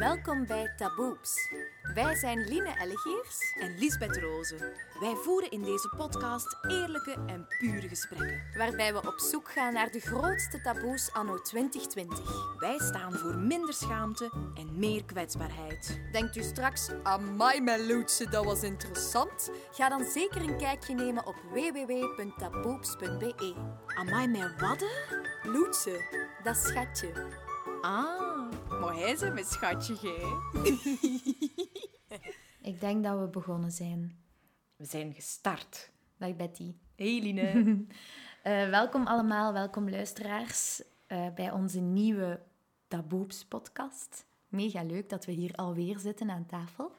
Welkom bij Taboeps. Wij zijn Line Ellegeers en Lisbeth Rozen. Wij voeren in deze podcast eerlijke en pure gesprekken. waarbij we op zoek gaan naar de grootste taboes anno 2020. Wij staan voor minder schaamte en meer kwetsbaarheid. Denkt u straks, amai mijn loetse, dat was interessant? Ga dan zeker een kijkje nemen op www.taboeps.be. Amai, mijn wadden? Loetse, dat schatje. Ah, maar hij is mijn schatje, gij. Ik denk dat we begonnen zijn. We zijn gestart. Dag Betty. Hey Line. Eh, welkom allemaal, welkom luisteraars eh, bij onze nieuwe Taboeps podcast. Mega leuk dat we hier alweer zitten aan tafel.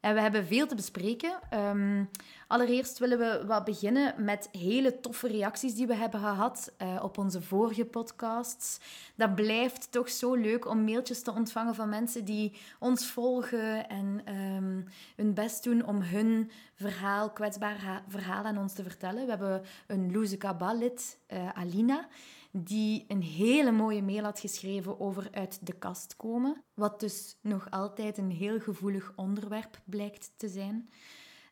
En we hebben veel te bespreken. Ehm, allereerst willen we wat beginnen met hele toffe reacties die we hebben gehad eh, op onze vorige podcasts. Dat blijft toch zo leuk om mailtjes te ontvangen van mensen die ons volgen en ehm, hun best doen om hun verhaal, kwetsbaar ha- verhaal aan ons te vertellen. We hebben een Loeze Kabal-lid, eh, Alina, die een hele mooie mail had geschreven over uit de kast komen. Wat dus nog altijd een heel gevoelig onderwerp blijkt te zijn.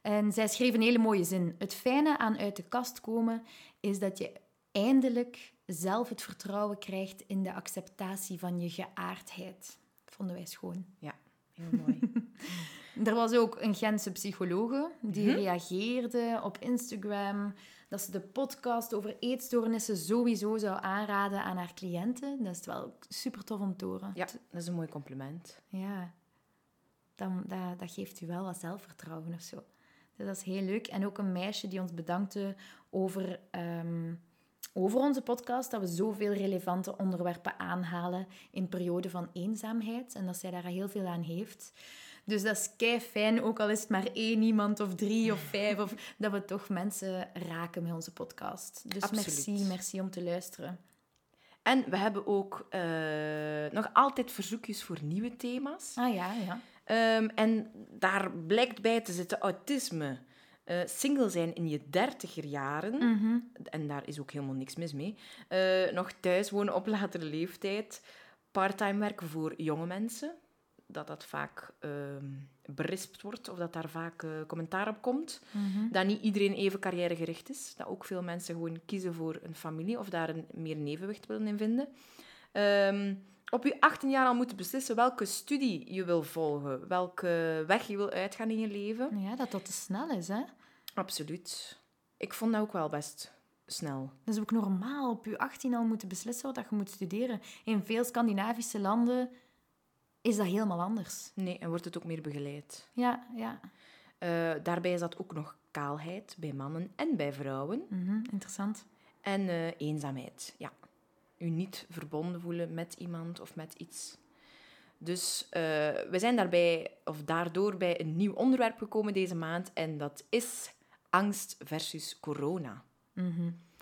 En zij schreef een hele mooie zin. Het fijne aan uit de kast komen is dat je eindelijk zelf het vertrouwen krijgt in de acceptatie van je geaardheid. Dat vonden wij schoon. Ja, heel mooi. Er was ook een Gentse psychologe die reageerde op Instagram dat ze de podcast over eetstoornissen sowieso zou aanraden aan haar cliënten. Dat is wel super tof om te horen. Ja, dat is een mooi compliment. Ja. Dan, dat, dat geeft u wel wat zelfvertrouwen of zo. Dus dat is heel leuk. En ook een meisje die ons bedankte over, ehm, over onze podcast, dat we zoveel relevante onderwerpen aanhalen in periode van eenzaamheid en dat zij daar heel veel aan heeft. Dus dat is kei fijn, ook al is het maar één iemand of drie of vijf, of, dat we toch mensen raken met onze podcast. Dus Absoluut. merci, merci om te luisteren. En we hebben ook eh, nog altijd verzoekjes voor nieuwe thema's. Ah ja, ja. Ehm, en daar blijkt bij te zitten autisme. eh, single zijn in je dertiger jaren, en daar is ook helemaal niks mis mee. eh, nog thuis wonen op latere leeftijd. Parttime werken voor jonge mensen. Dat dat vaak ehm, berispt wordt, of dat daar vaak eh, commentaar op komt. Dat niet iedereen even carrièregericht is. Dat ook veel mensen gewoon kiezen voor een familie, of daar een, meer een evenwicht willen in vinden. Ehm, op je 18 jaar al moeten beslissen welke studie je wil volgen, welke weg je wil uitgaan in je leven. Ja, dat dat te snel is, hè. Absoluut. Ik vond dat ook wel best snel. Dat is ook normaal op je 18 al moeten beslissen wat je moet studeren. In veel Scandinavische landen is dat helemaal anders. Nee, en wordt het ook meer begeleid. Ja, ja. Eh, daarbij zat ook nog kaalheid bij mannen en bij vrouwen. Mhm, interessant. En eh, eenzaamheid, ja. U niet verbonden voelen met iemand of met iets. Dus eh, we zijn daarbij, of daardoor bij een nieuw onderwerp gekomen deze maand. En dat is angst versus corona.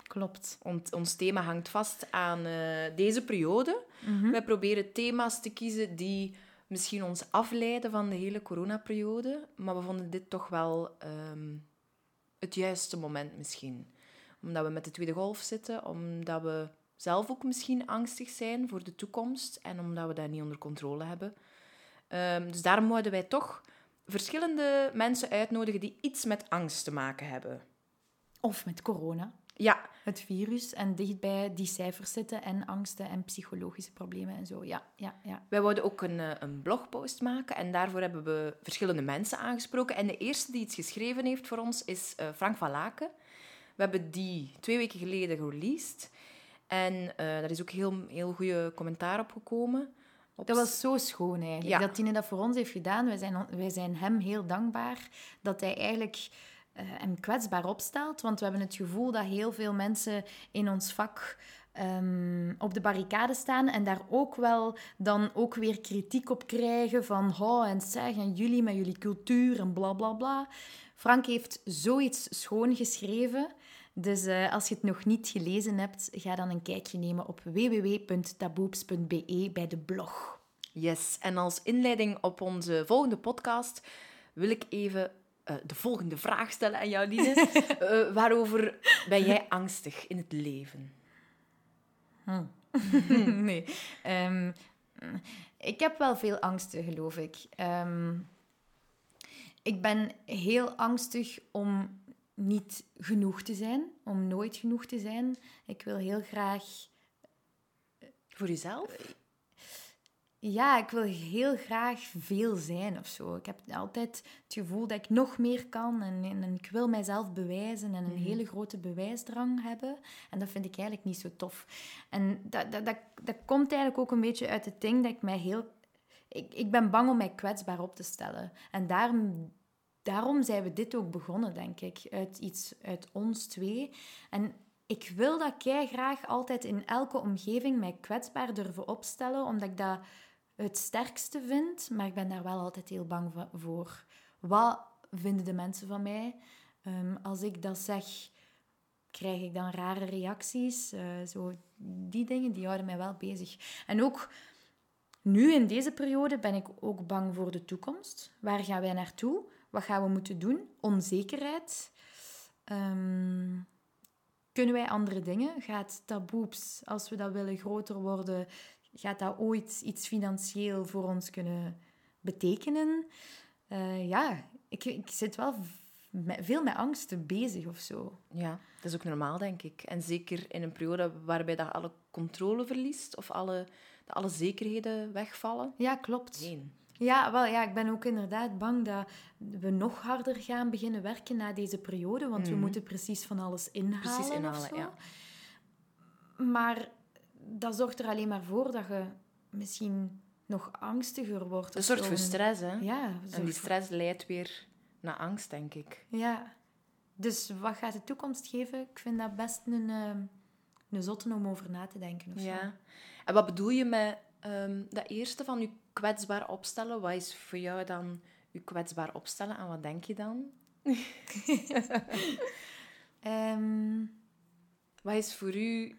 Klopt. Want ons thema hangt vast aan deze periode. Wij proberen thema's te kiezen die misschien ons afleiden van de hele coronaperiode. Maar we vonden dit toch wel ehm, het juiste moment misschien. Omdat we met de tweede golf zitten, omdat we zelf ook misschien angstig zijn voor de toekomst en omdat we dat niet onder controle hebben. Ehm, dus daarom wouden wij toch verschillende mensen uitnodigen die iets met angst te maken hebben. Of met corona, Ja, het virus, en dichtbij die cijfers zitten en angsten en psychologische problemen en zo. Ja, ja, ja. Wij wouden ook een, eh, een blogpost maken en daarvoor hebben we verschillende mensen aangesproken. En de eerste die iets geschreven heeft voor ons is eh, Frank van Laken. We hebben die twee weken geleden gereleased. En eh daar is ook heel, heel goede commentaar op gekomen. Op Dat was zo schoon eigenlijk, Ja. dat Tine dat voor ons heeft gedaan. Wij zijn, wij zijn hem heel dankbaar dat hij eigenlijk hem kwetsbaar opstelt. Want we hebben het gevoel dat heel veel mensen in ons vak ehm, op de barricade staan en daar ook wel dan ook weer kritiek op krijgen van oh, en zeg, en jullie met jullie cultuur en bla bla bla. Frank heeft zoiets schoon geschreven. Dus eh, als je het nog niet gelezen hebt, ga dan een kijkje nemen op www.taboeps.be bij de blog. Yes, en als inleiding op onze volgende podcast wil ik even eh, de volgende vraag stellen aan jou, Line. Eh, waarover ben jij angstig in het leven? nee. Ehm, Ik heb wel veel angsten, geloof ik. Ehm, ik ben heel angstig om niet genoeg te zijn, om nooit genoeg te zijn. Ik wil heel graag. Voor jezelf? Ja, ik wil heel graag veel zijn of zo. Ik heb altijd het gevoel dat ik nog meer kan en, en ik wil mijzelf bewijzen en een Mhm. hele grote bewijsdrang hebben. En dat vind ik eigenlijk niet zo tof. En dat, dat, dat, dat komt eigenlijk ook een beetje uit het ding dat ik mij heel... Ik, ik ben bang om mij kwetsbaar op te stellen. En daarom, daarom zijn we dit ook begonnen, denk ik. Uit iets uit ons twee. En ik wil dat kei graag altijd in elke omgeving mij kwetsbaar durven opstellen, omdat ik dat het sterkste vind, maar ik ben daar wel altijd heel bang voor. Wat vinden de mensen van mij? Ehm, als ik dat zeg, krijg ik dan rare reacties? Eh, zo, die dingen die houden mij wel bezig. En ook nu in deze periode ben ik ook bang voor de toekomst. Waar gaan wij naartoe? Wat gaan we moeten doen? Onzekerheid. Ehm, kunnen wij andere dingen? Gaat taboeps, als we dat willen groter worden, gaat dat ooit iets financieel voor ons kunnen betekenen? Eh, ja, ik, ik zit wel met, veel met angsten bezig of zo. Ja, dat is ook normaal, denk ik. En zeker in een periode waarbij dat alle controle verliest of alle, dat alle zekerheden wegvallen. Ja, klopt. Nee. Ja, wel, ja, ik ben ook inderdaad bang dat we nog harder gaan beginnen werken na deze periode, want we Mhm. moeten precies van alles inhalen. Precies inhalen, ja. Maar dat zorgt er alleen maar voor dat je misschien nog angstiger wordt. Zorgt zo. voor stress, hè? Ja, en die voor- stress leidt weer naar angst, denk ik. Ja. Dus wat gaat de toekomst geven? Ik vind dat best een, eh, een zotte om over na te denken. Of zo. Ja. En wat bedoel je met ehm, dat eerste van je kwetsbaar opstellen? Wat is voor jou dan je kwetsbaar opstellen en wat denk je dan? Ehm, Wat is voor u...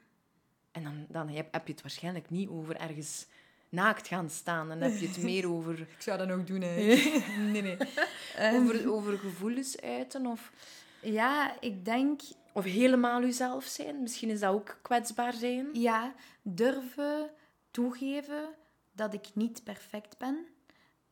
En dan, dan heb, heb je het waarschijnlijk niet over ergens naakt gaan staan. Dan heb je het meer over, ik zou dat ook doen, hè. nee, nee. over, over gevoelens uiten of, Ja, ik denk of helemaal uzelf zijn. Misschien is dat ook kwetsbaar zijn. Ja, durven toegeven dat ik niet perfect ben.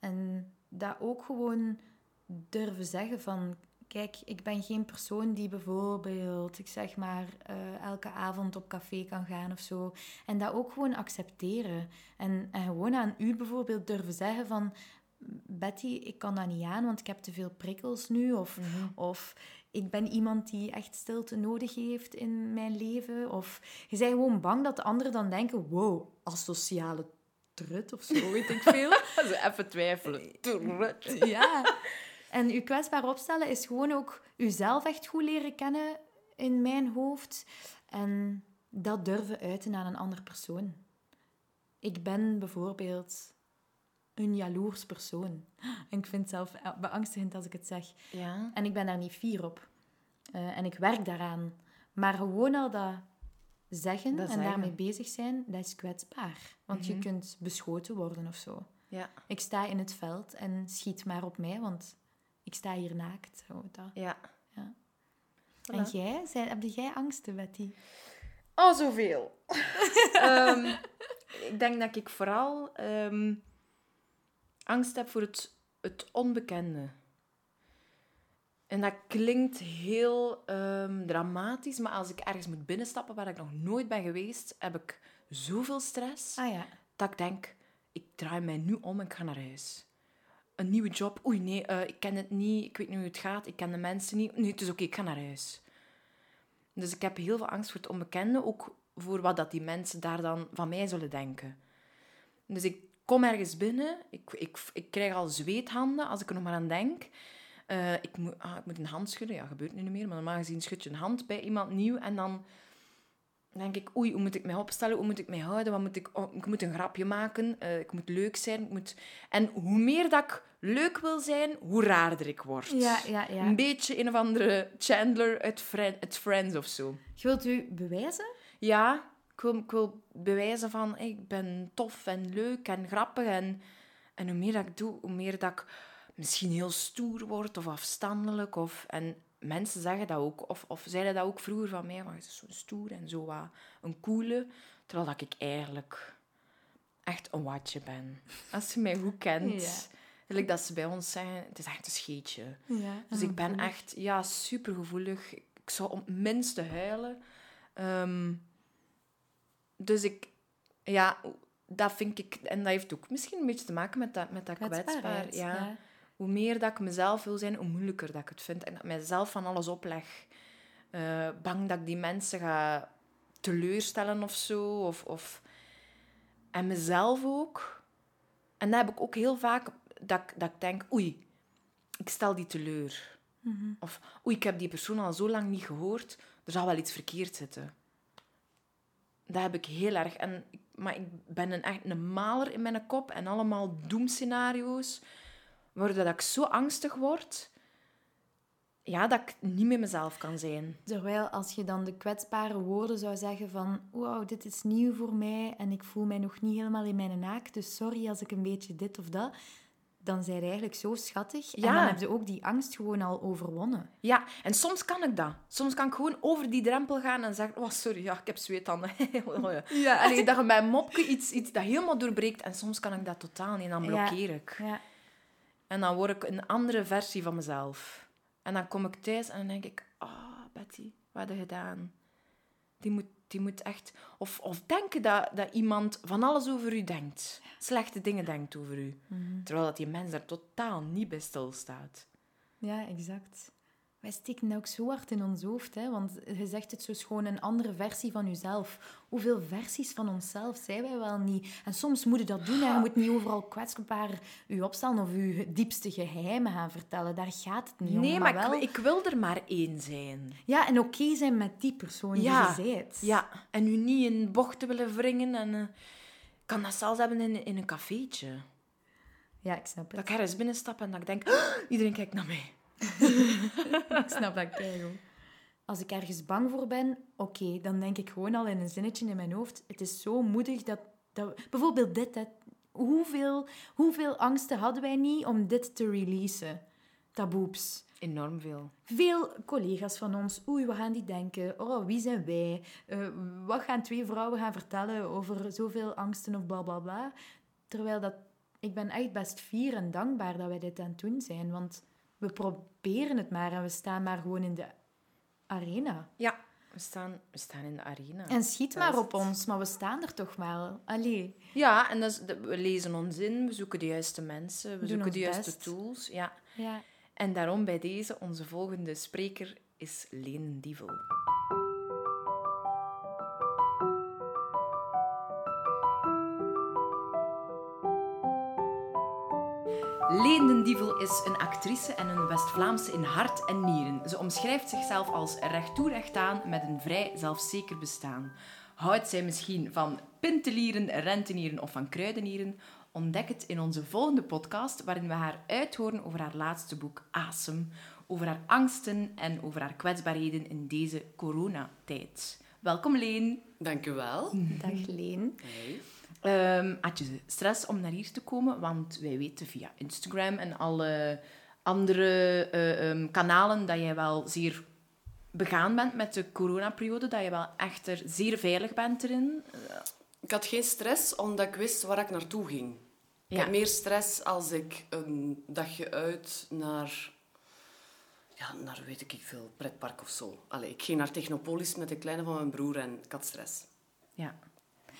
En dat ook gewoon durven zeggen van... Kijk, ik ben geen persoon die bijvoorbeeld, ik zeg maar, eh, elke avond op café kan gaan of zo. En dat ook gewoon accepteren. En, en gewoon aan u bijvoorbeeld durven zeggen van... Betty, ik kan dat niet aan, want ik heb te veel prikkels nu. Of, of ik ben iemand die echt stilte nodig heeft in mijn leven. Of je bent gewoon bang dat de anderen dan denken... Wow, asociale trut of zo, weet ik veel. Ze even twijfelen. ja. En je kwetsbaar opstellen is gewoon ook jezelf echt goed leren kennen in mijn hoofd. En dat durven uiten aan een andere persoon. Ik ben bijvoorbeeld een jaloers persoon. En ik vind het zelf beangstigend als ik het zeg. Ja. En ik ben daar niet fier op. Eh, en ik werk daaraan. Maar gewoon al dat zeggen Dat en zeggen. daarmee bezig zijn, dat is kwetsbaar. Want je Mhm. kunt beschoten worden of zo. Ja. Ik sta in het veld en schiet maar op mij, want ik sta hier naakt. Zo, dat. Ja. Ja. Voilà. En jij? Zijn, heb jij angsten, Betty? Oh, zoveel. Ehm, ik denk dat ik vooral ehm, angst heb voor het, het onbekende. En dat klinkt heel ehm, dramatisch, maar als ik ergens moet binnenstappen waar ik nog nooit ben geweest, heb ik zoveel stress Ah ja. dat ik denk, ik draai mij nu om en ik ga naar huis. Een nieuwe job, oei nee, eh, ik ken het niet, ik weet niet hoe het gaat, ik ken de mensen niet. Nee, het is oké, ik ga naar huis. Dus ik heb heel veel angst voor het onbekende, ook voor wat dat die mensen daar dan van mij zullen denken. Dus ik kom ergens binnen, ik, ik, ik krijg al zweethanden als ik er nog maar aan denk. Eh, ik, moet, ah, ik moet een hand schudden, ja, gebeurt nu niet meer, maar normaal gezien schud je een hand bij iemand nieuw en dan denk ik, oei, hoe moet ik mij opstellen? Hoe moet ik mij houden? Wat moet ik, oh, ik moet een grapje maken. eh, ik moet leuk zijn. Ik moet... En hoe meer dat ik leuk wil zijn, hoe raarder ik word. Ja, ja, ja. Een beetje een of andere Chandler uit, Fri- uit Friends of zo. Je wilt u bewijzen? Ja, ik wil, ik wil bewijzen van, hey, ik ben tof en leuk en grappig. En, en hoe meer dat ik doe, hoe meer dat ik misschien heel stoer word of afstandelijk. Of, en mensen zeggen dat ook, of, of zeiden dat ook vroeger van mij, maar je is zo stoer en zo wat een coole. Terwijl dat ik eigenlijk echt een watje ben. Als je mij goed kent. Ja. Dat ze bij ons zeggen, het is echt een scheetje. Ja, Dus ik ben echt ja, supergevoelig. Ik zou om het minste huilen. Ehm, dus ik... Ja, dat vind ik... En dat heeft ook misschien een beetje te maken met dat, met dat kwetsbaar. Ja. Hoe meer dat ik mezelf wil zijn, hoe moeilijker dat ik het vind. En dat ik mijzelf van alles opleg. Eh, bang dat ik die mensen ga teleurstellen of zo. Of, of... En mezelf ook. En dat heb ik ook heel vaak, dat, ik- dat ik denk, oei, ik stel die teleur. Of, oei, ik heb die persoon al zo lang niet gehoord, er zal wel iets verkeerd zitten. Dat heb ik heel erg. En, maar ik ben een, echt een maler in mijn kop en allemaal doemscenario's, waardoor dat ik zo angstig word, ja, dat ik niet meer mezelf kan zijn. Terwijl als je dan de kwetsbare woorden zou zeggen van wauw, dit is nieuw voor mij en ik voel mij nog niet helemaal in mijn naak, dus sorry als ik een beetje dit of dat, dan zijn je eigenlijk zo schattig. En Ja. dan heb je ook die angst gewoon al overwonnen. Ja, en soms kan ik dat. Soms kan ik gewoon over die drempel gaan en zeggen... Oh, sorry, ja, ik heb zweethanden. ja. Allee, dat je bij een mopje iets, iets dat helemaal doorbreekt. En soms kan ik dat totaal niet. En dan blokkeer ik. Ja. En dan word ik een andere versie van mezelf. En dan kom ik thuis en dan denk ik... Ah, Betty, wat heb je gedaan? Die moet, die moet echt... Of, of denken dat, dat iemand van alles over u denkt. Slechte dingen denkt over u. Terwijl dat die mens daar totaal niet bij stilstaat. ja, exact. Wij steken dat ook zo hard in ons hoofd, hè? want je zegt het zo is gewoon een andere versie van jezelf. Hoeveel versies van onszelf zijn wij wel niet? En soms moet je dat doen en je moet niet overal kwetsbaar je opstellen of je diepste geheimen gaan vertellen. Daar gaat het niet om. Nee, maar, wel... ik, ik wil er maar één zijn. Ja, en oké zijn met die persoon Ja. die je bent. Ja, en u niet in bochten willen wringen. En, eh, ik kan dat zelfs hebben in, in een cafeetje. Ja, ik snap het. Dat ik ergens binnenstap en dat ik denk, "Ah, iedereen kijkt naar mij. Ik snap dat keigoed. Als ik ergens bang voor ben, oké, dan denk ik gewoon al in een zinnetje in mijn hoofd. Het is zo moedig dat... dat bijvoorbeeld dit, hè. Hoeveel, hoeveel angsten hadden wij niet om dit te releasen? Taboeps. Enorm veel. Veel collega's van ons, oei, wat gaan die denken? Oh, wie zijn wij? Eh, wat gaan twee vrouwen gaan vertellen over zoveel angsten of bla bla bla? Terwijl dat, ik ben echt best fier en dankbaar dat wij dit aan het doen zijn. Want we proberen het maar en we staan maar gewoon in de arena. Ja, we staan, we staan in de arena. En schiet Dat maar op het. ons, maar we staan er toch wel. Allee. Ja, en dat is, we lezen ons in, we zoeken de juiste mensen, we doen zoeken de juiste best. tools. Ja. Ja. En daarom bij deze, onze volgende spreker is Leen Dievel. Dievel is een actrice en een West-Vlaamse in hart en nieren. Ze omschrijft zichzelf als recht toe recht aan met een vrij zelfzeker bestaan. Houdt zij misschien van pintelieren, rentenieren of van kruidenieren? Ontdek het in onze volgende podcast, waarin we haar uithoren over haar laatste boek Asem, over haar angsten en over haar kwetsbaarheden in deze coronatijd. Welkom Leen. Dank u wel. Dag Leen. Hey. Ehm, had je stress om naar hier te komen? Want wij weten via Instagram en alle andere eh, ehm, kanalen dat jij wel zeer begaan bent met de coronaperiode, dat je wel echt er zeer veilig bent erin. Ik had geen stress omdat ik wist waar ik naartoe ging. Ik heb meer stress als ik een dagje uit naar, ja, naar weet ik veel, pretpark of zo. Allee, ik ging naar Technopolis met de kleine van mijn broer en ik had stress. Ja.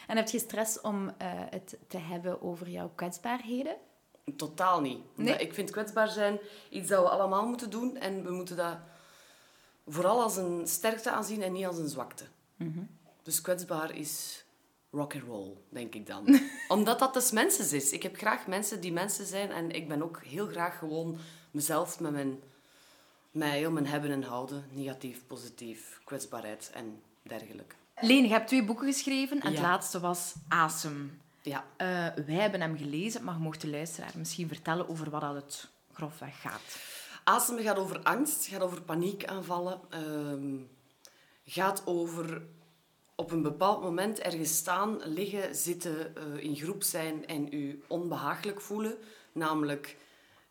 En heb je stress om eh, het te hebben over jouw kwetsbaarheden? Totaal niet. Omdat Ik vind kwetsbaar zijn iets dat we allemaal moeten doen en we moeten dat vooral als een sterkte aanzien en niet als een zwakte. Dus kwetsbaar is rock and roll, denk ik dan. Omdat dat dus mensen is. Ik heb graag mensen die mensen zijn en ik ben ook heel graag gewoon mezelf met mijn, met heel mijn hebben en houden. Negatief, positief, kwetsbaarheid en dergelijke. Leen, je hebt twee boeken geschreven en het laatste was Asem. Ja. Eh, wij hebben hem gelezen, maar je mocht de luisteraar misschien vertellen over wat dat het grofweg gaat. Ademen gaat over angst, gaat over paniekaanvallen, ehm gaat over op een bepaald moment ergens staan, liggen, zitten, eh, in groep zijn en u onbehagelijk voelen. Namelijk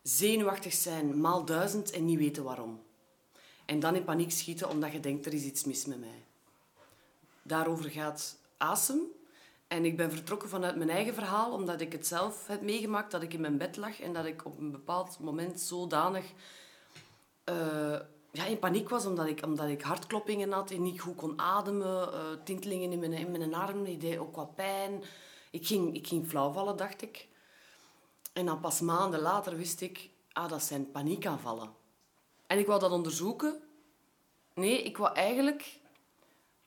zenuwachtig zijn, maal duizend en niet weten waarom. En dan in paniek schieten omdat je denkt, er is iets mis met mij. Daarover gaat Asem. En ik ben vertrokken vanuit mijn eigen verhaal, omdat ik het zelf heb meegemaakt, dat ik in mijn bed lag en dat ik op een bepaald moment zodanig uh, ja, in paniek was, omdat ik, omdat ik hartkloppingen had en niet goed kon ademen, uh, tintelingen in mijn, in mijn armen, ik deed ook wat pijn. Ik ging, ik ging flauwvallen, dacht ik. En dan pas maanden later wist ik, ah, dat zijn paniekaanvallen. En ik wou dat onderzoeken. Nee, ik wou eigenlijk...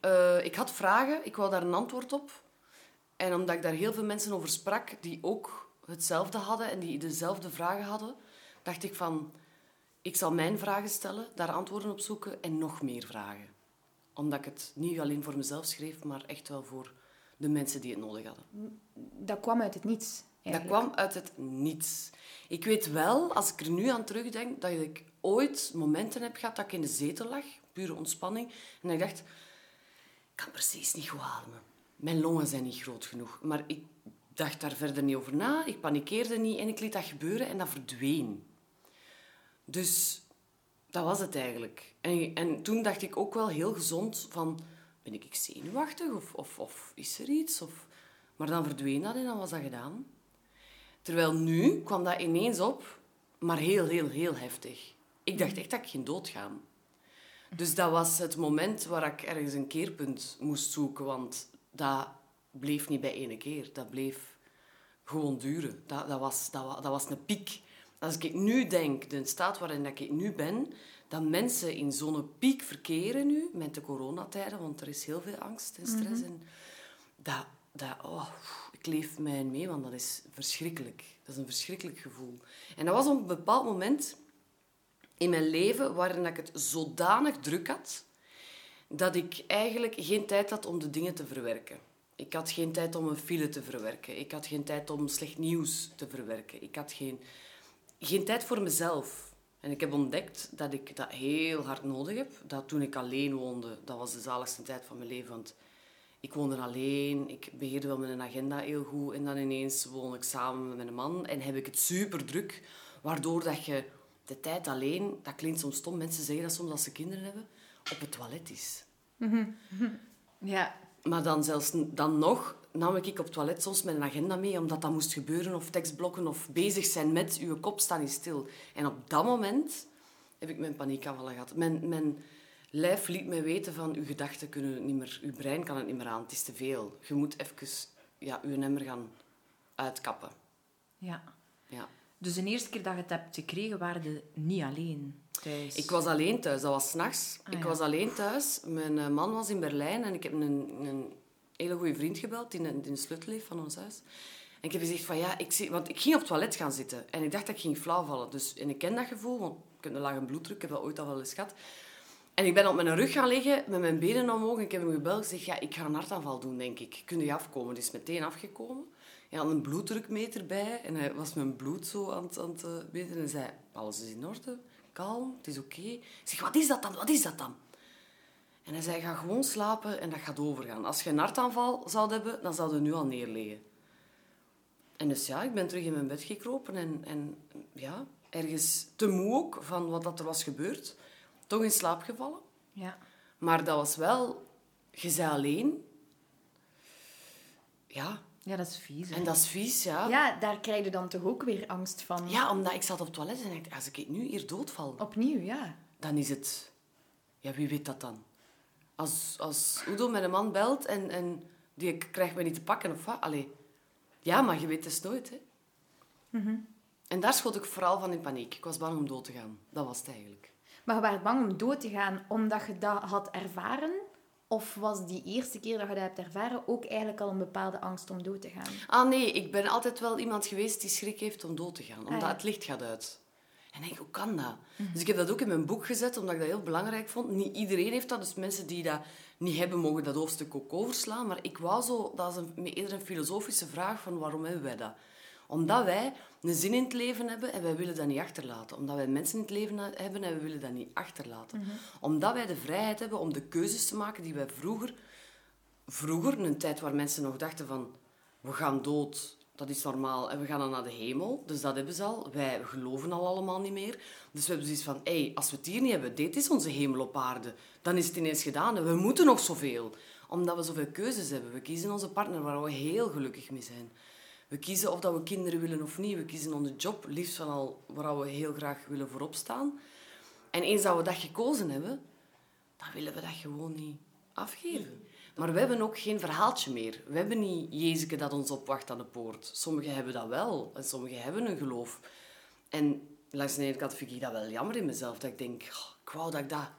Uh, ik had vragen, ik wou daar een antwoord op. En omdat ik daar heel veel mensen over sprak die ook hetzelfde hadden en die dezelfde vragen hadden, dacht ik van, ik zal mijn vragen stellen, daar antwoorden op zoeken en nog meer vragen. Omdat ik het niet alleen voor mezelf schreef, maar echt wel voor de mensen die het nodig hadden. Dat kwam uit het niets. Eigenlijk. Dat kwam uit het niets. Ik weet wel, als ik er nu aan terugdenk, dat ik ooit momenten heb gehad dat ik in de zetel lag, pure ontspanning, en dat ik dacht, kan precies niet goed ademen. Mijn longen zijn niet groot genoeg. Maar ik dacht daar verder niet over na, ik panikeerde niet en ik liet dat gebeuren en dat verdween. Dus dat was het eigenlijk. En, en toen dacht ik ook wel heel gezond van, ben ik zenuwachtig of, of, of is er iets? Of... Maar dan verdween dat en dan was dat gedaan. Terwijl nu kwam dat ineens op, maar heel, heel, heel heftig. Ik dacht echt dat ik ging doodgaan. Dus dat was het moment waar ik ergens een keerpunt moest zoeken, want dat bleef niet bij ene keer. Dat bleef gewoon duren. Dat, dat, was, dat, dat was een piek. Als ik nu denk, de staat waarin ik nu ben, dat mensen in zo'n piek verkeren nu, met de coronatijden, want er is heel veel angst en stress. Mhm. en dat, dat, oh, ik leef mij mee, want dat is verschrikkelijk. Dat is een verschrikkelijk gevoel. En dat was op een bepaald moment in mijn leven waarin ik het zodanig druk had, dat ik eigenlijk geen tijd had om de dingen te verwerken. Ik had geen tijd om een file te verwerken. Ik had geen tijd om slecht nieuws te verwerken. Ik had geen, geen tijd voor mezelf. En ik heb ontdekt dat ik dat heel hard nodig heb. Dat toen ik alleen woonde, dat was de zaligste tijd van mijn leven. Want ik woonde alleen, ik beheerde wel mijn agenda heel goed. En dan ineens woon ik samen met mijn man en heb ik het super druk. Waardoor dat je de tijd alleen, dat klinkt soms stom, mensen zeggen dat soms als ze kinderen hebben, op het toilet is. Ja. Maar dan zelfs dan nog nam ik op het toilet soms mijn agenda mee, omdat dat moest gebeuren, of tekstblokken, of bezig zijn met uw kop staan niet stil. En op dat moment heb ik mijn paniekaanvallen gehad. Mijn, mijn lijf liet mij weten van, uw gedachten kunnen het niet meer, uw brein kan het niet meer aan, het is te veel. Je moet even ja, uw nummer gaan uitkappen. Ja. Ja. Dus de eerste keer dat je het hebt gekregen, waren je niet alleen thuis? Ik was alleen thuis. Dat was s'nachts. Ah, ik was alleen thuis. Mijn eh, man was in Berlijn en ik heb een, een hele goede vriend gebeld die in de sleutel heeft van ons huis. En ik heb gezegd van ja, ik zie, want ik ging op het toilet gaan zitten en ik dacht dat ik ging flauwvallen. Dus, en ik ken dat gevoel, want ik heb een lage bloeddruk, ik heb dat ooit al wel eens gehad. En ik ben op mijn rug gaan liggen met mijn benen omhoog en ik heb hem gebeld en gezegd ja, ik ga een hartaanval doen, denk ik. Kun je afkomen? Die is meteen afgekomen. Had een bloeddrukmeter bij en hij was mijn bloed zo aan het, aan het eh, meten en zei, alles is in orde, kalm, het is oké. Ik zeg, wat is dat dan? Wat is dat dan? En hij zei, ga gewoon slapen en dat gaat overgaan. Als je een hartaanval zou hebben, dan zou je nu al neerleggen. En dus ja, ik ben terug in mijn bed gekropen en, en ja, ergens te moe ook van wat dat er was gebeurd. Toch in slaap gevallen. Ja. Maar dat was wel... Je zei alleen. Ja, ja, dat is vies. En dat is vies, ja. Ja, daar krijg je dan toch ook weer angst van. Ja, omdat ik zat op het toilet en dacht, als ik nu hier doodval... Opnieuw, ja. Dan is het... Ja, wie weet dat dan? Als, als Udo met een man belt en, en die krijgt me niet te pakken of wat? Allee. Ja, maar je weet het nooit, hè. Mm En daar schot ik vooral van in paniek. Ik was bang om dood te gaan. Dat was het eigenlijk. Maar je was bang om dood te gaan omdat je dat had ervaren? Of was die eerste keer dat je dat hebt ervaren ook eigenlijk al een bepaalde angst om dood te gaan? Ah nee, ik ben altijd wel iemand geweest die schrik heeft om dood te gaan. Omdat ah, het licht gaat uit. En ik denk, hoe kan dat? Mhm. Dus ik heb dat ook in mijn boek gezet, omdat ik dat heel belangrijk vond. Niet iedereen heeft dat, dus mensen die dat niet hebben, mogen dat hoofdstuk ook overslaan. Maar ik wou zo, dat is een, eerder een filosofische vraag van waarom hebben wij dat? Omdat wij een zin in het leven hebben en wij willen dat niet achterlaten. Omdat wij mensen in het leven hebben en we willen dat niet achterlaten. Mhm. Omdat wij de vrijheid hebben om de keuzes te maken die wij vroeger... Vroeger, een tijd waar mensen nog dachten van... We gaan dood, dat is normaal. En we gaan dan naar de hemel. Dus dat hebben ze al. Wij geloven al allemaal niet meer. Dus we hebben zoiets van... Hey, als we het hier niet hebben, dit is onze hemel op aarde. Dan is het ineens gedaan. En we moeten nog zoveel. Omdat we zoveel keuzes hebben. We kiezen onze partner waar we heel gelukkig mee zijn. We kiezen of dat we kinderen willen of niet. We kiezen onze job, liefst van al waar we heel graag willen voorop staan. En eens dat we dat gekozen hebben, dan willen we dat gewoon niet afgeven. Maar we hebben ook geen verhaaltje meer. We hebben niet Jezus dat ons opwacht aan de poort. Sommigen hebben dat wel en sommigen hebben een geloof. En langs de ene kant vind ik dat wel jammer in mezelf. Dat ik denk, oh, ik wou dat ik dat...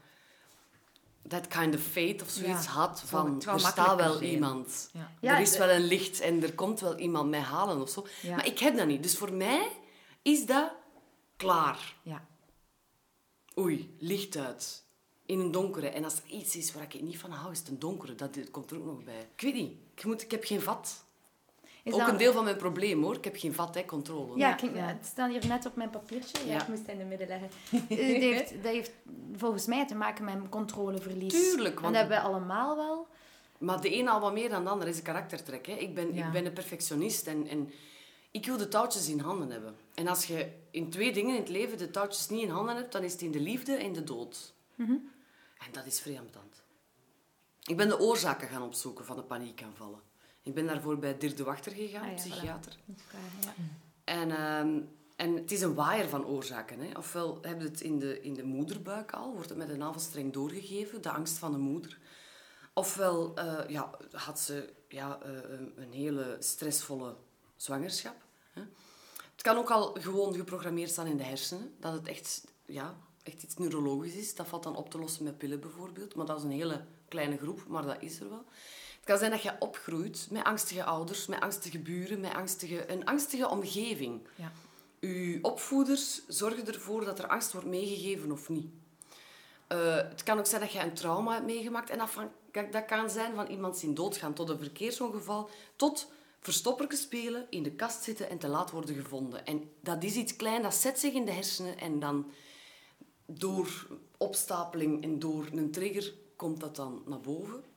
Dat kind of fate of zoiets Ja, had. Van, er staat wel zijn. iemand. Ja. Ja, er is wel een licht en er komt wel iemand mij halen of zo. Ja. Maar ik heb dat niet. Dus voor mij is dat klaar. Ja. Oei, licht uit. In een donkere. En als er iets is waar ik niet van hou, is het een donkere. Dat komt er ook nog bij. Ik weet niet. Ik, moet, ik heb geen vat. Is ook dat- een deel van mijn probleem, hoor. Ik heb geen vat, hè. Controle. Ja, Ja, kijk, ja. het staat hier net op mijn papiertje. Ja, Ja. ik moest het in de midden leggen. Eh, dat, heeft, dat heeft volgens mij te maken met mijn controleverlies. Tuurlijk, En want- dat hebben we allemaal wel. Maar de een al wat meer dan de ander is een karaktertrek. Hè. Ik, ben, Ja. ik ben een perfectionist en, en ik wil de touwtjes in handen hebben. En als je in twee dingen in het leven de touwtjes niet in handen hebt, dan is het in de liefde en de dood. Mhm. En dat is vrij ambetant. Ik ben de oorzaken gaan opzoeken van de paniekaanvallen. Ik ben daarvoor bij Dirk de Wachter gegaan, Ah ja, psychiater. Ja. En, ehm, en het is een waaier van oorzaken. Hè. Ofwel heb je het in de, in de moederbuik al, wordt het met een navelstreng doorgegeven, de angst van de moeder. Ofwel eh, ja, had ze ja, eh, een, een hele stressvolle zwangerschap. Hè. Het kan ook al gewoon geprogrammeerd staan in de hersenen, dat het echt, ja, echt iets neurologisch is. Dat valt dan op te lossen met pillen bijvoorbeeld, maar dat is een hele kleine groep, maar dat is er wel. Het kan zijn dat je opgroeit met angstige ouders, met angstige buren, met angstige, een angstige omgeving. Ja. Uw opvoeders zorgen ervoor dat er angst wordt meegegeven of niet. Eh, het kan ook zijn dat je een trauma hebt meegemaakt. En dat, van, dat dat kan zijn van iemand zien doodgaan tot een verkeersongeval, tot verstopperken spelen, in de kast zitten en te laat worden gevonden. En dat is iets klein, dat zet zich in de hersenen en dan door opstapeling en door een trigger komt dat dan naar boven.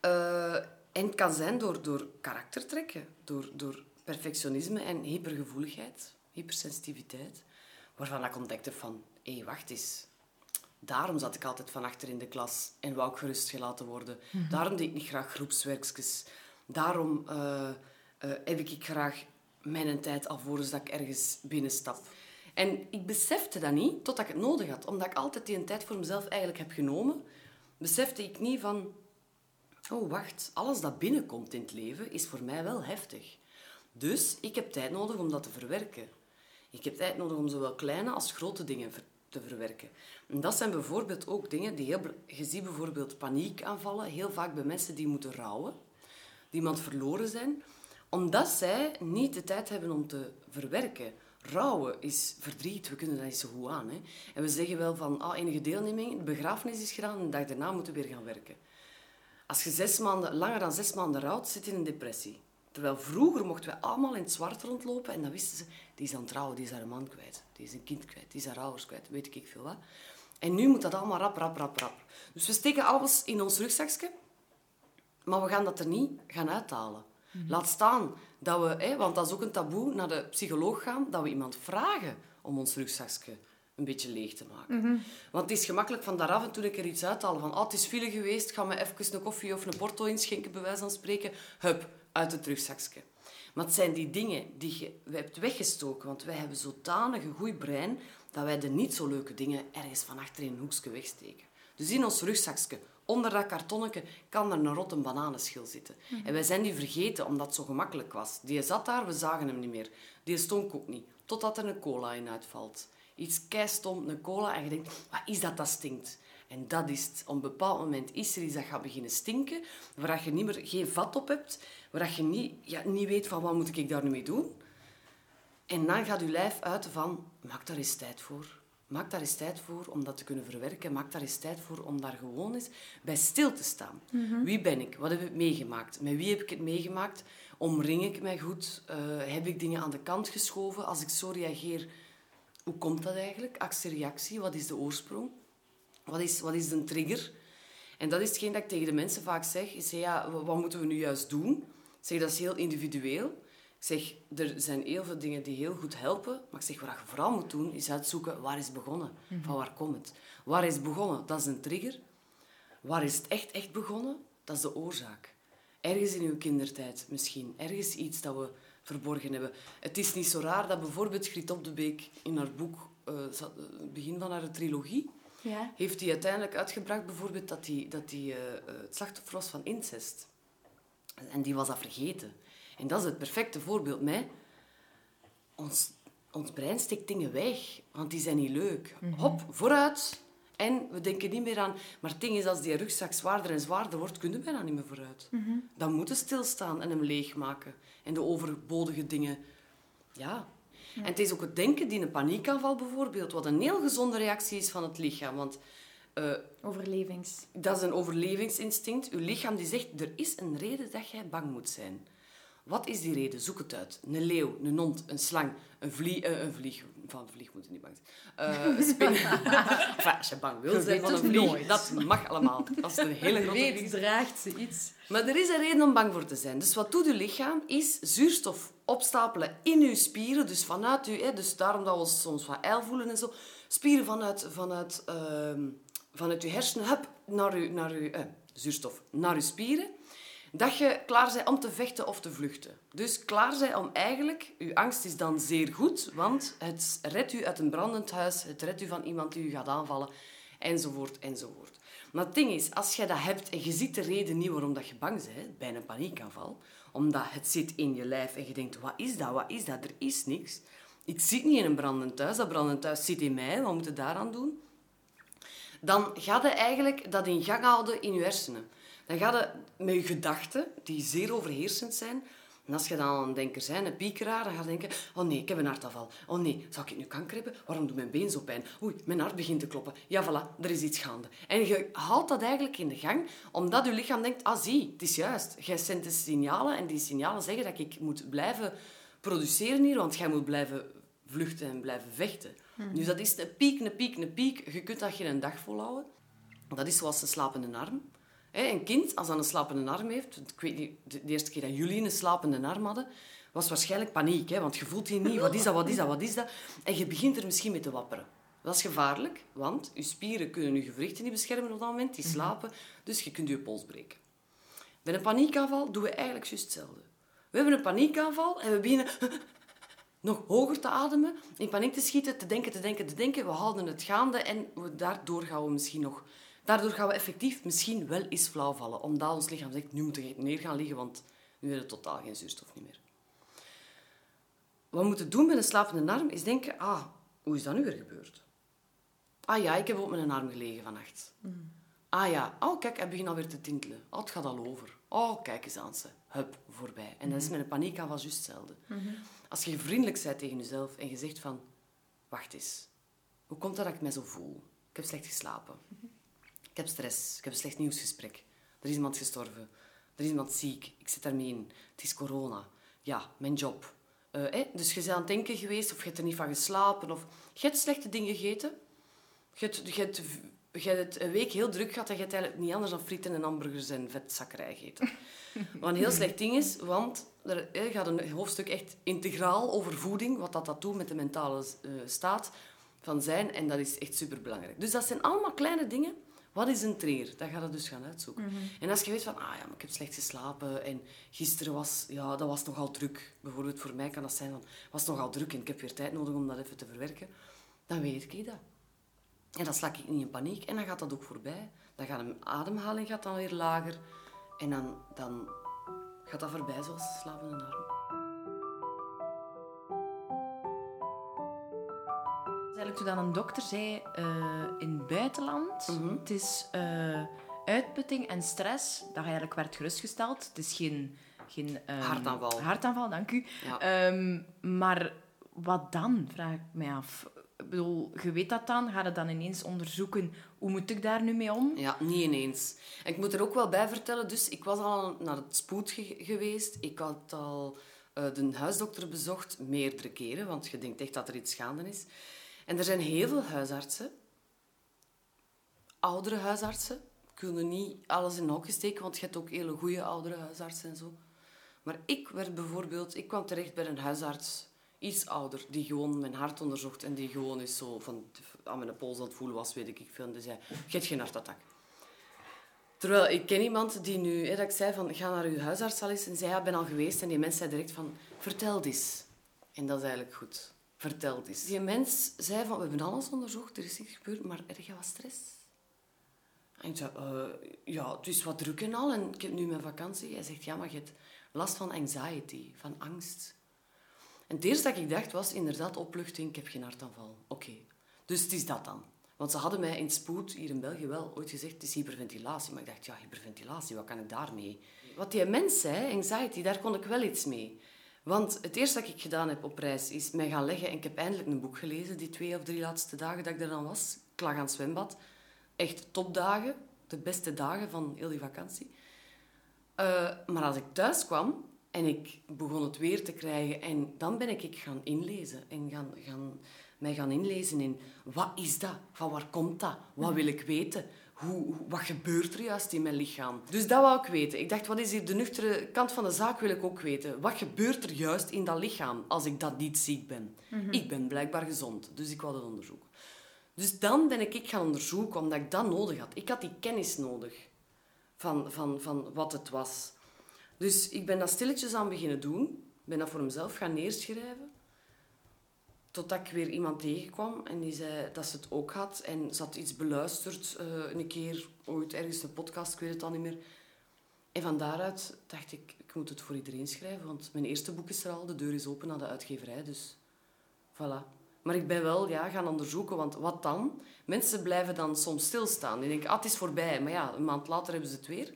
Eh, en het kan zijn door, door karaktertrekken, door, door perfectionisme en hypergevoeligheid, hypersensitiviteit, waarvan ik ontdekte van, hé, wacht eens. Daarom zat ik altijd van achter in de klas en wou ik gerustgelaten worden. Daarom deed ik niet graag groepswerkjes. Daarom eh, eh, heb ik graag mijn tijd alvorens dat ik ergens binnenstap. En ik besefte dat niet totdat ik het nodig had. Omdat ik altijd die tijd voor mezelf eigenlijk heb genomen, besefte ik niet van... Oh, wacht. Alles dat binnenkomt in het leven is voor mij wel heftig. Dus ik heb tijd nodig om dat te verwerken. Ik heb tijd nodig om zowel kleine als grote dingen te verwerken. En dat zijn bijvoorbeeld ook dingen die heel... Je ziet bijvoorbeeld paniekaanvallen heel vaak bij mensen die moeten rouwen. Die iemand verloren zijn. Omdat zij niet de tijd hebben om te verwerken. Rouwen is verdriet. We kunnen dat niet zo goed aan. Hè? En we zeggen wel van ah, enige deelneming, de begrafenis is gedaan en de dag daarna moeten we weer gaan werken. Als je zes maanden, langer dan zes maanden rouwt, zit je in een depressie. Terwijl vroeger mochten we allemaal in het zwart rondlopen en dan wisten ze, die is aan het trouwen, die is haar man kwijt, die is een kind kwijt, die is haar ouders kwijt, weet ik veel wat. En nu moet dat allemaal rap, rap, rap, rap. Dus we steken alles in ons rugzakje, maar we gaan dat er niet gaan uithalen. Laat staan dat we, hè, want dat is ook een taboe, naar de psycholoog gaan, dat we iemand vragen om ons rugzakje een beetje leeg te maken. Want het is gemakkelijk van daar af en toe een keer iets uithalen. Van, oh, het is file geweest, ga me even een koffie of een porto inschenken, bij wijze van spreken. Hup, uit het rugzakje. Maar het zijn die dingen die je hebt weggestoken. Want wij hebben zodanig een goed brein dat wij de niet zo leuke dingen ergens van achter in een hoekje wegsteken. Dus in ons rugzakje, onder dat kartonnetje, kan er een rotte bananenschil zitten. En wij zijn die vergeten omdat het zo gemakkelijk was. Die zat daar, we zagen hem niet meer. Die stonk ook niet. Totdat er een cola in uitvalt. Iets keistom, een cola, en je denkt, wat is dat dat stinkt? En dat is het. Op een bepaald moment is er iets dat gaat beginnen stinken, waar je niet meer, geen vat op hebt, waar je niet, ja, niet weet van wat moet ik daar nu mee doen. En dan gaat je lijf uit van, maak daar eens tijd voor. Maak daar eens tijd voor om dat te kunnen verwerken. Maak daar eens tijd voor om daar gewoon eens bij stil te staan. Wie ben ik? Wat heb ik meegemaakt? Met wie heb ik het meegemaakt? Omring ik mij goed? Eh, heb ik dingen aan de kant geschoven? Als ik zo reageer, hoe komt dat eigenlijk? Actie-reactie, wat is de oorsprong? Wat is, wat is de trigger? En dat is hetgeen dat ik tegen de mensen vaak zeg. Ik zeg, ja, wa- wat moeten we nu juist doen? Ik zeg, dat is heel individueel. Ik zeg, er zijn heel veel dingen die heel goed helpen. Maar ik zeg, wat je vooral moet doen, is uitzoeken waar is begonnen? Van waar komt het? Waar is het begonnen? Dat is een trigger. Waar is het echt, echt begonnen? Dat is de oorzaak. Ergens in uw kindertijd misschien. Ergens iets dat we verborgen hebben. Het is niet zo raar dat bijvoorbeeld Griet Op de Beek in haar boek, uh, het begin van haar trilogie, ja. heeft hij uiteindelijk uitgebracht bijvoorbeeld dat hij dat die, uh, het slachtoffer was van incest. En die was dat vergeten. En dat is het perfecte voorbeeld. Mij. Ons, ons brein steekt dingen weg, want die zijn niet leuk. Mhm. Hop, vooruit. En we denken niet meer aan... Maar het ding is, als die rugzak zwaarder en zwaarder wordt, kunnen we daar niet meer vooruit. Mm Dan moeten stilstaan en hem leegmaken. En de overbodige dingen... Ja. En het is ook het denken die een paniekaanval bijvoorbeeld, wat een heel gezonde reactie is van het lichaam. Want... Uh, Overlevings. Dat is een overlevingsinstinct. Uw lichaam die zegt, er is een reden dat jij bang moet zijn. Wat is die reden? Zoek het uit. Een leeuw, een hond, een slang, een vlieg... Uh, een vlieg van een vlieg moet je niet bang zijn. Uh, een spin. enfin, als je bang wil zijn van een vlieg, dat mag allemaal. Als het een hele grote weet, draagt ze iets. Maar er is een reden om bang voor te zijn. Dus wat doet je lichaam? Is zuurstof opstapelen in je spieren. Dus vanuit je... Hè, dus daarom dat we ons soms wat ijl voelen en zo. Spieren vanuit, vanuit, uh, vanuit je hersenen, hup, naar je, naar je uh, zuurstof, naar je spieren dat je klaar bent om te vechten of te vluchten. Dus klaar bent om eigenlijk... Je angst is dan zeer goed, want het redt u uit een brandend huis, het redt u van iemand die u gaat aanvallen, enzovoort, enzovoort. Maar het ding is, als je dat hebt en je ziet de reden niet waarom dat je bang bent, bij een paniekaanval, omdat het zit in je lijf en je denkt, wat is dat, wat is dat, er is niks. Ik zit niet in een brandend huis, dat brandend huis zit in mij, wat moet je daaraan doen? Dan ga je eigenlijk dat in gang houden in je hersenen dan ga je met je gedachten, die zeer overheersend zijn, en als je dan een denker bent, een piekeraar, dan ga je denken, oh nee, ik heb een hartafval. Oh nee, zou ik nu kanker hebben? Waarom doet mijn been zo pijn? Oei, mijn hart begint te kloppen. Ja, voilà, er is iets gaande. En je haalt dat eigenlijk in de gang, omdat je lichaam denkt, ah zie, het is juist. Jij zendt de signalen en die signalen zeggen dat ik moet blijven produceren hier, want jij moet blijven vluchten en blijven vechten. Hmm. Dus dat is een piek, een piek, een piek. Je kunt dat geen dag volhouden. Dat is zoals de slapende arm. Een kind, als dat een slapende arm heeft... Ik weet niet, de eerste keer dat jullie een slapende arm hadden, was waarschijnlijk paniek. Hè? Want je voelt je niet, wat is dat, wat is dat, wat is dat? En je begint er misschien mee te wapperen. Dat is gevaarlijk, want je spieren kunnen je gewrichten niet beschermen op dat moment. Die mhm. slapen, dus je kunt je pols breken. Bij een paniekaanval doen we eigenlijk juist hetzelfde. We hebben een paniekaanval en we beginnen nog hoger te ademen, in paniek te schieten, te denken, te denken, te denken. We houden het gaande en daardoor gaan we misschien nog Daardoor gaan we effectief misschien wel eens flauw vallen, omdat ons lichaam zegt, nu moet je neer gaan liggen, want nu hebben we totaal geen zuurstof meer. Wat we moeten doen met een slapende arm, is denken, ah, hoe is dat nu weer gebeurd? Ah ja, ik heb op mijn arm gelegen vannacht. Mm. Ah ja, oh kijk, hij begint alweer te tintelen. Oh, het gaat al over. Oh, kijk eens aan ze. Hup, voorbij. En dat is met een paniekaanval juist hetzelfde. Mm Als je vriendelijk bent tegen jezelf en je zegt van, wacht eens, hoe komt het dat ik me zo voel? Ik heb slecht geslapen. Ik heb stress. Ik heb een slecht nieuwsgesprek. Er is iemand gestorven. Er is iemand ziek. Ik zit daarmee in. Het is corona. Ja, mijn job. Uh, Dus je bent aan het denken geweest of je hebt er niet van geslapen. Of je hebt slechte dingen gegeten. Je hebt, je hebt, je hebt een week heel druk gehad en je hebt eigenlijk niet anders dan frieten en hamburgers en vetzakkerij gegeten. Wat een heel slecht ding is, want er gaat een hoofdstuk echt integraal over voeding, wat dat, dat doet met de mentale uh, staat van zijn. En dat is echt superbelangrijk. Dus dat zijn allemaal kleine dingen wat is een trigger? Dat gaat je dus gaan uitzoeken. Mhm. En als je weet van, ah ja, maar ik heb slecht geslapen en gisteren was, ja, dat was nogal druk. Bijvoorbeeld voor mij kan dat zijn van, was nogal druk en ik heb weer tijd nodig om dat even te verwerken. Dan weet ik dat. En dan sla ik niet in paniek en dan gaat dat ook voorbij. Dan gaat mijn ademhaling gaat dan weer lager en dan, dan gaat dat voorbij zoals slapen en arm. Toen dan een dokter zei uh, in het buitenland, mhm. het is uh, uitputting en stress, dat eigenlijk werd gerustgesteld. Het is geen... geen um, hartaanval. Hartaanval, dank u. Um, maar wat dan, vraag ik mij af. Ik bedoel, je weet dat dan, ga je dan ineens onderzoeken, hoe moet ik daar nu mee om? Ja, niet ineens. En ik moet er ook wel bij vertellen, dus ik was al naar het spoed geweest. Ik had al uh, de huisdokter bezocht, meerdere keren, want je denkt echt dat er iets gaande is. En er zijn heel veel huisartsen, oudere huisartsen, kunnen niet alles in hokjes steken, want je hebt ook hele goede oudere huisartsen en zo. Maar ik werd bijvoorbeeld, ik kwam terecht bij een huisarts, iets ouder, die gewoon mijn hart onderzocht en die gewoon is zo van aan mijn pols aan het voelen was, weet ik veel. En die zei, je hebt geen hartattack. Terwijl ik ken iemand die nu, hè, dat ik zei van, ga naar uw huisarts al eens. En zei, ja, ben al geweest. En die mens zei direct van, vertel eens. En dat is eigenlijk goed. Vertel eens. Die mens zei van, we hebben alles onderzocht, er is iets gebeurd, maar je wat stress? En ik zei, "Eh, ja, het is wat druk en al. En ik heb nu mijn vakantie. Hij zegt, ja, maar je hebt last van anxiety, van angst. En het eerste dat ik dacht was inderdaad opluchting, ik heb geen hartaanval. Oké, dus het is dat dan. Want ze hadden mij in spoed hier in België wel ooit gezegd, het is hyperventilatie. Maar ik dacht, ja, hyperventilatie, wat kan ik daarmee? Wat die mens zei, anxiety, daar kon ik wel iets mee. Want het eerste dat ik gedaan heb op reis is mij gaan leggen. En ik heb eindelijk een boek gelezen, die twee of drie laatste dagen dat ik er dan was. Ik lag aan het zwembad. Echt topdagen, de beste dagen van heel die vakantie. Eh, maar als ik thuis kwam en ik begon het weer te krijgen, en dan ben ik ik gaan inlezen en gaan, gaan, mij gaan inlezen in wat is dat? Van waar komt dat? Wat wil ik weten? Hoe, wat gebeurt er juist in mijn lichaam? Dus dat wou ik weten. Ik dacht, wat is hier de nuchtere kant van de zaak wil ik ook weten. Wat gebeurt er juist in dat lichaam als ik dat niet ziek ben? Ik ben blijkbaar gezond, dus ik wou dat onderzoeken. Dus dan ben ik ik gaan onderzoeken, omdat ik dat nodig had. Ik had die kennis nodig van, van, van wat het was. Dus ik ben dat stilletjes aan beginnen doen. Ik ben dat voor mezelf gaan neerschrijven. Totdat ik weer iemand tegenkwam en die zei dat ze het ook had. En ze had iets beluisterd, eh, een keer ooit ergens een podcast, ik weet het al niet meer. En van daaruit dacht ik, ik moet het voor iedereen schrijven, want mijn eerste boek is er al, de deur is open naar de uitgeverij, dus voilà. Maar ik ben wel ja, gaan onderzoeken, want wat dan? Mensen blijven dan soms stilstaan. Die denken, ah, het is voorbij. Maar ja, een maand later hebben ze het weer.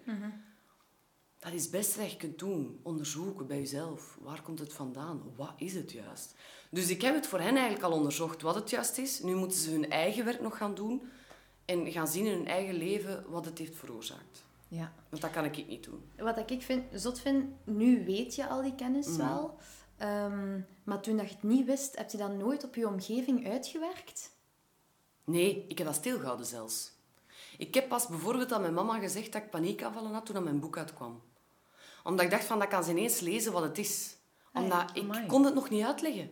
Dat is best wat je kunt doen. Onderzoeken bij jezelf. Waar komt het vandaan? Wat is het juist? Dus ik heb het voor hen eigenlijk al onderzocht wat het juist is. Nu moeten ze hun eigen werk nog gaan doen. En gaan zien in hun eigen leven wat het heeft veroorzaakt. Ja. Want dat kan ik niet doen. Wat ik vind, zot vind, nu weet je al die kennis Mhm. wel. Ehm, maar toen dat je het niet wist, heb je dat nooit op je omgeving uitgewerkt? Nee, ik heb dat stilgehouden zelfs. Ik heb pas bijvoorbeeld aan mijn mama gezegd dat ik paniekaanvallen had toen dat mijn boek uitkwam. Omdat ik dacht van, dat kan ze ineens lezen wat het is. Ah Omdat ik kon het nog niet uitleggen.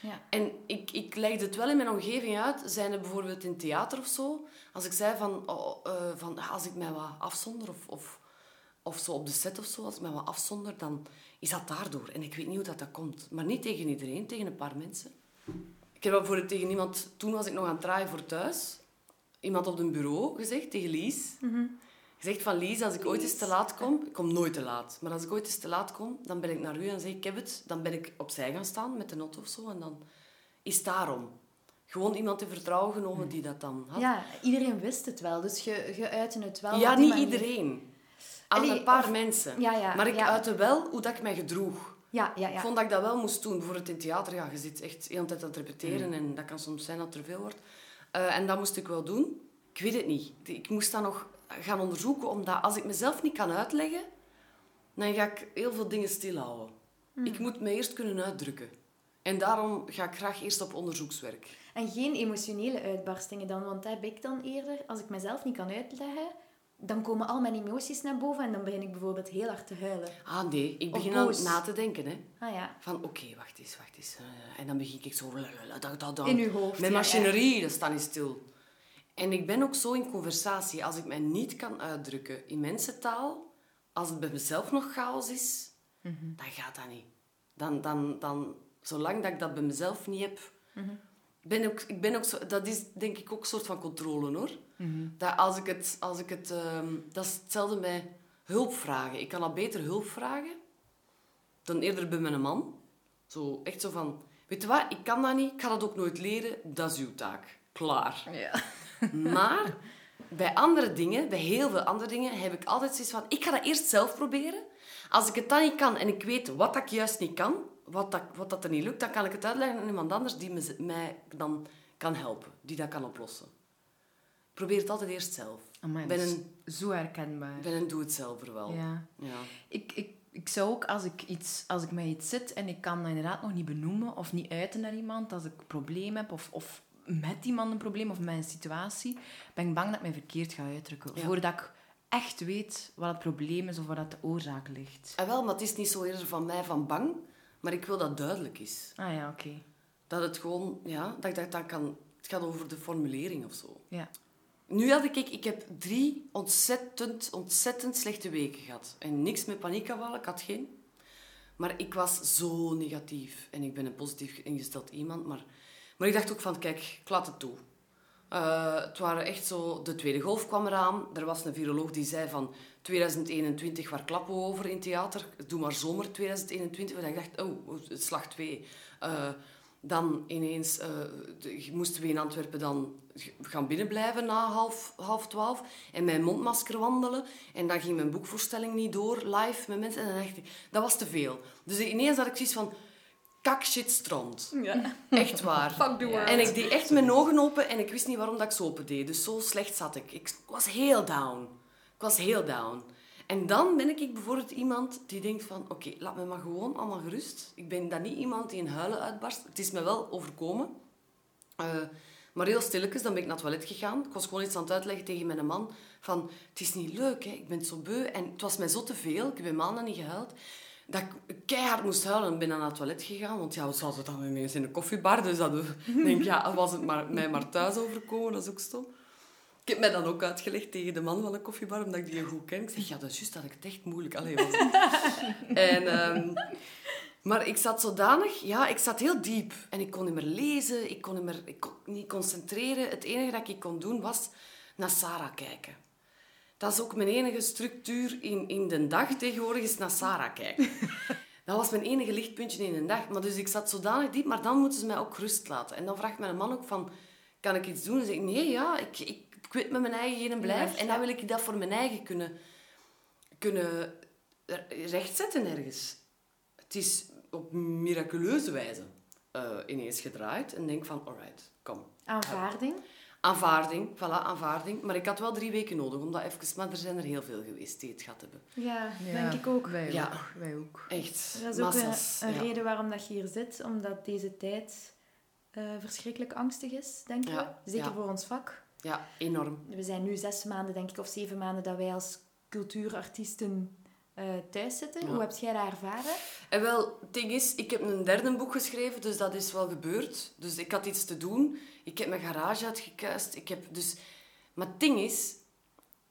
Ja. En ik, ik legde het wel in mijn omgeving uit. Zijn er bijvoorbeeld in theater of zo? Als ik zei van, oh, eh, van als ik mij wat afzonder of, of, of zo op de set of zo, als ik mij wat afzonder, dan is dat daardoor. En ik weet niet hoe dat, dat komt. Maar niet tegen iedereen, tegen een paar mensen. Ik heb bijvoorbeeld tegen iemand, toen was ik nog aan het draaien voor thuis, iemand op een bureau gezegd, tegen Lies. Gezegd van Lies, als ik ooit eens te laat kom, ik kom nooit te laat, maar als ik ooit eens te laat kom, dan ben ik naar u en zeg ik, ik heb het. Dan ben ik opzij gaan staan met de auto of zo en dan is het daarom. Gewoon iemand in vertrouwen genomen die dat dan had. Ja, iedereen wist het wel, dus je, je uitte het wel. Ja, niet manier. iedereen. Aan Allee, een paar of- mensen. Ja, ja, maar ik ja. uitte wel hoe dat ik mij gedroeg. Ja, ja, Ik ja. vond dat ik dat wel moest doen. Bijvoorbeeld in theater, ja, je zit echt de hele tijd aan het repeteren en dat kan soms zijn dat het er veel wordt. Eh, en dat moest ik wel doen. Ik weet het niet. Ik moest dat nog gaan onderzoeken, omdat als ik mezelf niet kan uitleggen, dan ga ik heel veel dingen stilhouden. Ik moet me eerst kunnen uitdrukken. En daarom ga ik graag eerst op onderzoekswerk. En geen emotionele uitbarstingen dan, want dat heb ik dan eerder. Als ik mezelf niet kan uitleggen, dan komen al mijn emoties naar boven en dan begin ik bijvoorbeeld heel hard te huilen. Ah nee, ik begin aan na te denken. Hè. Ah ja. Van oké, wacht eens, wacht eens. Eh, en dan begin ik zo... In uw hoofd, Mijn ja, machinerie, dat staat niet stil. En ik ben ook zo in conversatie. Als ik mij niet kan uitdrukken in mensentaal, als het bij mezelf nog chaos is, dan gaat dat niet. Dan, dan, dan, zolang dat ik dat bij mezelf niet heb... Ben ook, ik ben ook zo, dat is denk ik ook een soort van controle, hoor. Dat als ik het... Als ik het ehm, dat is hetzelfde met hulp vragen. Ik kan al beter hulp vragen dan eerder bij mijn man. Zo, echt zo van... Weet je wat, ik kan dat niet, ik ga dat ook nooit leren, dat is uw taak. Klaar. Ja. Maar bij andere dingen, bij heel veel andere dingen, heb ik altijd zoiets van... Ik ga dat eerst zelf proberen. Als ik het dan niet kan en ik weet wat ik juist niet kan, wat dat, wat dat er niet lukt, dan kan ik het uitleggen aan iemand anders die me, mij dan kan helpen. Die dat kan oplossen. Ik probeer het altijd eerst zelf. Amai, ben een, zo herkenbaar. ik ben een doe-het-zelver wel. Ja. Ja. Ik, ik, ik zou ook, als ik, iets, als ik met iets zit en ik kan dat inderdaad nog niet benoemen of niet uiten naar iemand, als ik een probleem heb of, of met iemand een probleem of met een situatie, ben ik bang dat ik mij verkeerd ga uitdrukken. Ja. Voordat ik echt weet wat het probleem is of wat de oorzaak ligt. En wel, maar het is niet zo eerder van mij van bang, maar ik wil dat duidelijk is. Ah ja, oké. Dat het gewoon, ja, dat ik dat dan kan... Het gaat over de formulering of zo. Ja. Nu had ik, ik heb drie ontzettend, ontzettend slechte weken gehad. En niks met paniekaanvallen, ik had geen. Maar ik was zo negatief. En ik ben een positief ingesteld iemand. Maar, maar ik dacht ook van, kijk, ik laat het toe. Uh, het waren echt zo... De tweede golf kwam eraan. Er was een viroloog die zei van... 2021, waar klappen we over in theater? Doe maar zomer 2021. En ik dacht, oh, slag 2. Uh, dan ineens uh, moesten we in Antwerpen dan gaan binnenblijven na half, half twaalf. En mijn mondmasker wandelen. En dan ging mijn boekvoorstelling niet door, live met mensen. En dan dacht ik, dat was te veel. Dus ineens had ik zoiets van, kak shit strand. Ja. Echt waar. Fuck the world. En ik deed echt mijn ogen open en ik wist niet waarom dat ik ze open deed. Dus zo slecht zat ik. Ik was heel down. Ik was heel down. En dan ben ik bijvoorbeeld iemand die denkt van... Oké, laat me maar gewoon allemaal gerust. Ik ben dan niet iemand die in huilen uitbarst. Het is me wel overkomen. Uh, maar heel stilletjes, dan ben ik naar het toilet gegaan. Ik was gewoon iets aan het uitleggen tegen mijn man. Van, het is niet leuk, hè. ik ben zo beu. En het was mij zo te veel. Ik heb maanden niet gehuild. Dat ik keihard moest huilen en ben naar het toilet gegaan. Want ja, we zaten dan ineens in een koffiebar. Dus dat denk ja, was het maar, mij maar thuis overkomen. Dat is ook stom. Ik heb mij dan ook uitgelegd tegen de man van de koffiebar, omdat ik die goed ken. Ik zeg, ja, dat is juist dat ik het echt moeilijk alleen was. en, um, maar ik zat zodanig... Ja, ik zat heel diep. En ik kon niet meer lezen, ik kon niet meer ik kon niet concentreren. Het enige dat ik kon doen, was naar Sarah kijken. Dat is ook mijn enige structuur in, in de dag tegenwoordig, is naar Sarah kijken. Dat was mijn enige lichtpuntje in de dag. Maar dus ik zat zodanig diep, maar dan moeten ze mij ook rust laten. En dan vraagt mijn man ook van, kan ik iets doen? En zeg ik, nee, ja, ik, ik ik weet met mijn eigen heen en blijf. En dan wil ik dat voor mijn eigen kunnen, kunnen rechtzetten ergens. Het is op miraculeuze wijze uh, ineens gedraaid. En denk van, alright, kom. Aanvaarding? Aanvaarding, voilà, aanvaarding. Maar ik had wel drie weken nodig, omdat even... Maar er zijn er heel veel geweest die het gehad hebben. Ja, denk ik ook. Wij ja. ook. Wij ook. Echt, Dat is ook een, een reden waarom dat je hier zit. Omdat deze tijd uh, verschrikkelijk angstig is, denk ik. Zeker voor ons vak. Ja, enorm. We zijn nu zes maanden, denk ik, of zeven maanden dat wij als cultuurartiesten uh, thuis zitten. Hoe heb jij dat ervaren? En wel, het ding is, ik heb een derde boek geschreven, dus dat is wel gebeurd. Dus ik had iets te doen. Ik heb mijn garage uitgekuist. Ik heb dus... Maar het ding is,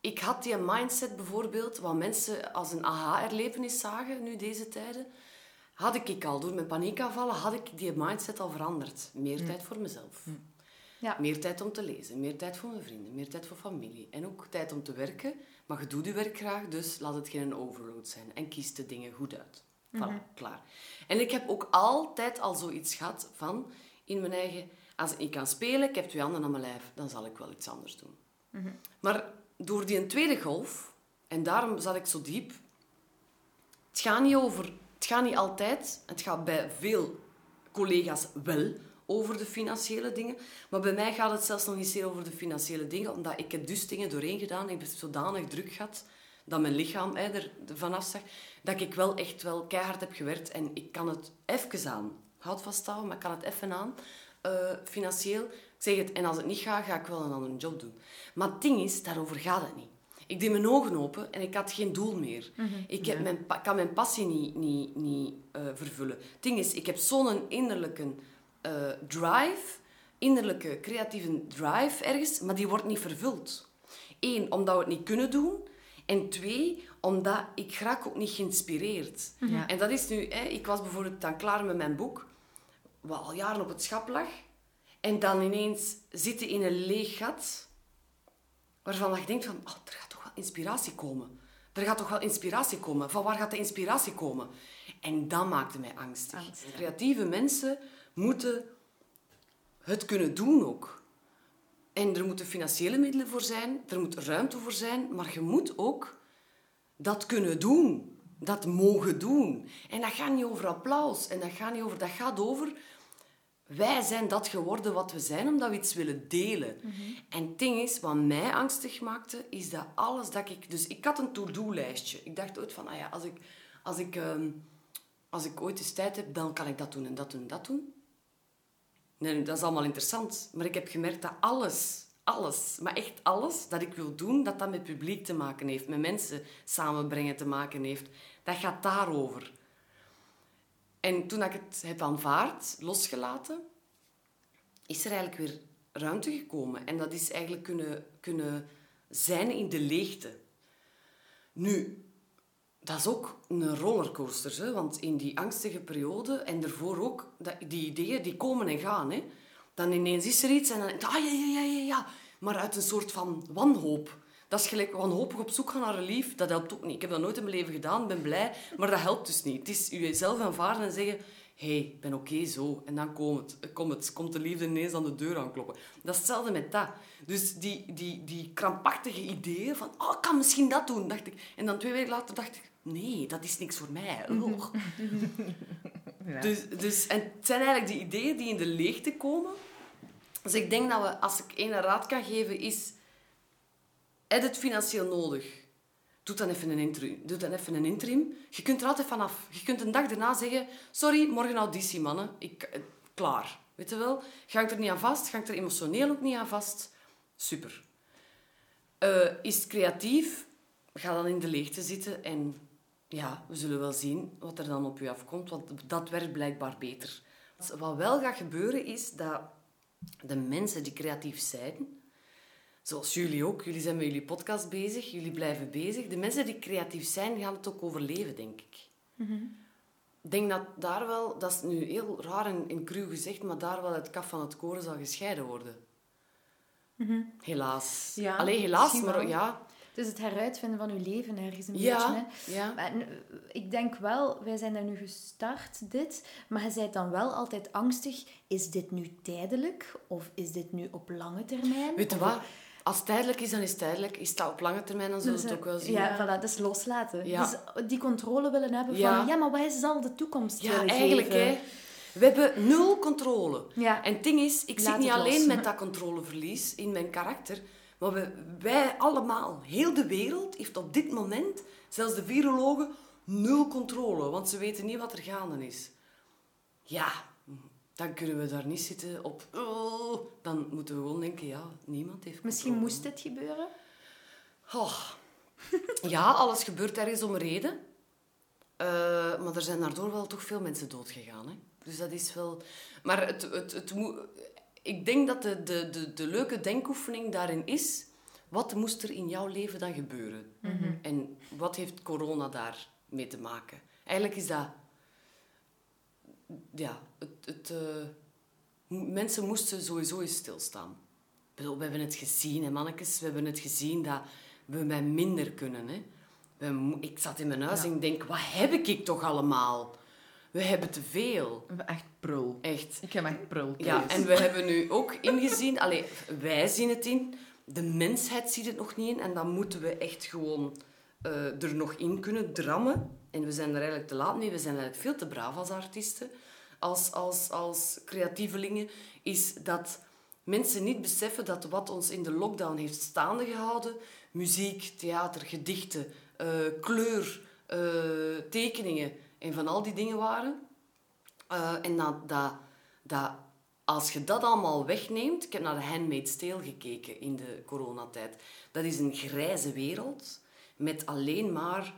ik had die mindset bijvoorbeeld, wat mensen als een aha-erlevenis zagen, nu deze tijden, had ik al, door mijn paniekaanvallen, had ik die mindset al veranderd. Meer tijd voor mezelf. Ja. Meer tijd om te lezen, meer tijd voor mijn vrienden, meer tijd voor familie. En ook tijd om te werken. Maar je doet je werk graag, dus laat het geen overload zijn. En kies de dingen goed uit. Voilà, mhm. klaar. En ik heb ook altijd al zoiets gehad van, in mijn eigen... Als ik kan spelen, ik heb twee handen aan mijn lijf, dan zal ik wel iets anders doen. Mhm. Maar door die tweede golf, en daarom zat ik zo diep... Het gaat niet over... Het gaat niet altijd, het gaat bij veel collega's wel over de financiële dingen. Maar bij mij gaat het zelfs nog niet zeer over de financiële dingen, omdat ik heb dus dingen doorheen gedaan. Ik heb zodanig druk gehad dat mijn lichaam er vanaf zag, dat ik wel echt wel keihard heb gewerkt. En ik kan het even aan. Houd vasthouden, maar ik kan het even aan. Uh, financieel. Ik zeg het, en als het niet gaat, ga ik wel een andere job doen. Maar het ding is, daarover gaat het niet. Ik deed mijn ogen open en ik had geen doel meer. Mhm. ik, heb mijn, kan mijn passie niet, niet, niet uh, vervullen. Het ding is, ik heb zo'n innerlijke uh, drive, innerlijke creatieve drive ergens, maar die wordt niet vervuld. Eén, omdat we het niet kunnen doen. En twee, omdat ik graag ook niet geïnspireerd. Mhm. En dat is nu... Hè, ik was bijvoorbeeld dan klaar met mijn boek, wat al jaren op het schap lag. En dan ineens zitten in een leeg gat, waarvan je denkt van... Oh, er gaat toch wel inspiratie komen. Er gaat toch wel inspiratie komen. Van waar gaat de inspiratie komen? En dat maakte mij angstig. Creatieve mensen moeten het kunnen doen ook. En er moeten financiële middelen voor zijn, er moet ruimte voor zijn, maar je moet ook dat kunnen doen. Dat mogen doen. En dat gaat niet over applaus. En dat gaat niet over... Dat gaat over... Wij zijn dat geworden wat we zijn, omdat we iets willen delen. Mhm. En het ding is, wat mij angstig maakte, is dat alles dat ik... Dus ik had een to-do-lijstje. Ik dacht ooit van, ah ja, als ik, als, ik, ehm, als ik ooit eens tijd heb, dan kan ik dat doen en dat doen en dat doen. Nee, dat is allemaal interessant. Maar ik heb gemerkt dat alles, alles, maar echt alles dat ik wil doen, dat dat met publiek te maken heeft, met mensen samenbrengen te maken heeft. Dat gaat daarover. En toen ik het heb aanvaard, losgelaten, is er eigenlijk weer ruimte gekomen. En dat is eigenlijk kunnen, kunnen zijn in de leegte. Nu, dat is ook een rollercoaster. Hè? Want in die angstige periode, en daarvoor ook, die ideeën die komen en gaan. Hè? Dan ineens is er iets en dan... Ah, ja, ja, ja, ja, ja. Maar uit een soort van wanhoop. Dat is gelijk wanhopig op zoek gaan naar relief. Dat helpt ook niet. Ik heb dat nooit in mijn leven gedaan, ben blij. Maar dat helpt dus niet. Het is jezelf aanvaarden en zeggen... Hé, hey, ik ben oké zo. En dan komt het, komt het. Komt de liefde ineens aan de deur aankloppen. Dat is hetzelfde met dat. Dus die, die, die krampachtige ideeën van... Oh, ik kan misschien dat doen, dacht ik. En dan twee weken later dacht ik... Nee, dat is niks voor mij. Ja. Dus, dus, en het zijn eigenlijk die ideeën die in de leegte komen. Dus ik denk dat we, als ik één raad kan geven, is... Heb het financieel nodig? Doe dan even een interim. Doe dan even een interim. Je kunt er altijd vanaf. Je kunt een dag daarna zeggen... Sorry, morgen auditie, mannen. Ik, eh, klaar. Weet je wel? Ga ik er niet aan vast? Ga ik er emotioneel ook niet aan vast? Super. Uh, is creatief? Ga dan in de leegte zitten en ja, we zullen wel zien wat er dan op u afkomt, want dat werkt blijkbaar beter. Wat wel gaat gebeuren is dat de mensen die creatief zijn, zoals jullie ook, jullie zijn met jullie podcast bezig, jullie blijven bezig. De mensen die creatief zijn, gaan het ook overleven, denk ik. Ik denk dat daar wel, dat is nu heel raar en, en cru gezegd, maar daar wel het kaf van het koren zal gescheiden worden. Helaas. Ja, Alleen helaas, maar ja, dus het heruitvinden van uw leven ergens een beetje. Hè. Ja. Maar, ik denk wel, wij zijn daar nu gestart, dit. Maar je bent dan wel altijd angstig. Is dit nu tijdelijk? Of is dit nu op lange termijn? Weet je wat? Als het tijdelijk is, dan is het tijdelijk. Is dat op lange termijn, dan zullen we dus, het ook wel zien. Ja, voilà, dat is loslaten. Ja. Dus die controle willen hebben van... Ja, maar wat is dan de toekomst Ja, eigenlijk, hè. We hebben nul controle. Ja. En het ding is, ik zit niet alleen met dat controleverlies in mijn karakter... Maar we, wij allemaal, heel de wereld, heeft op dit moment, zelfs de virologen, nul controle. Want ze weten niet wat er gaande is. Ja, dan kunnen we daar niet zitten op... Oh, dan moeten we gewoon denken, ja, niemand heeft controle. Misschien moest dit gebeuren? Oh. Ja, alles gebeurt ergens om een reden. Uh, maar er zijn daardoor wel toch veel mensen doodgegaan. Hè? Dus dat is wel... Maar het, het, het, moet ik denk dat de, de, de, de leuke denkoefening daarin is... Wat moest er in jouw leven dan gebeuren? Mhm. En wat heeft corona daar mee te maken? Eigenlijk is dat... Ja, het... het uh, mensen moesten sowieso eens stilstaan. we hebben het gezien, hè, mannetjes. We hebben het gezien dat we met minder kunnen. Hè. We, ik zat in mijn huis en ik denk, wat heb ik toch allemaal? We hebben te veel. Echt prul. Echt. Ik heb echt prul. Ja, en we hebben nu ook ingezien... Allee, wij zien het in. De mensheid ziet het nog niet in. En dan moeten we echt gewoon uh, er nog in kunnen drammen. En we zijn er eigenlijk te laat mee. We zijn eigenlijk veel te braaf als artiesten. Als, als, als creatievelingen. Is dat mensen niet beseffen dat wat ons in de lockdown heeft staande gehouden... Muziek, theater, gedichten, uh, kleur, uh, tekeningen en van al die dingen waren. Uh, en dat, dat, dat, als je dat allemaal wegneemt... Ik heb naar de Handmaid's Tale gekeken in de coronatijd. Dat is een grijze wereld met alleen maar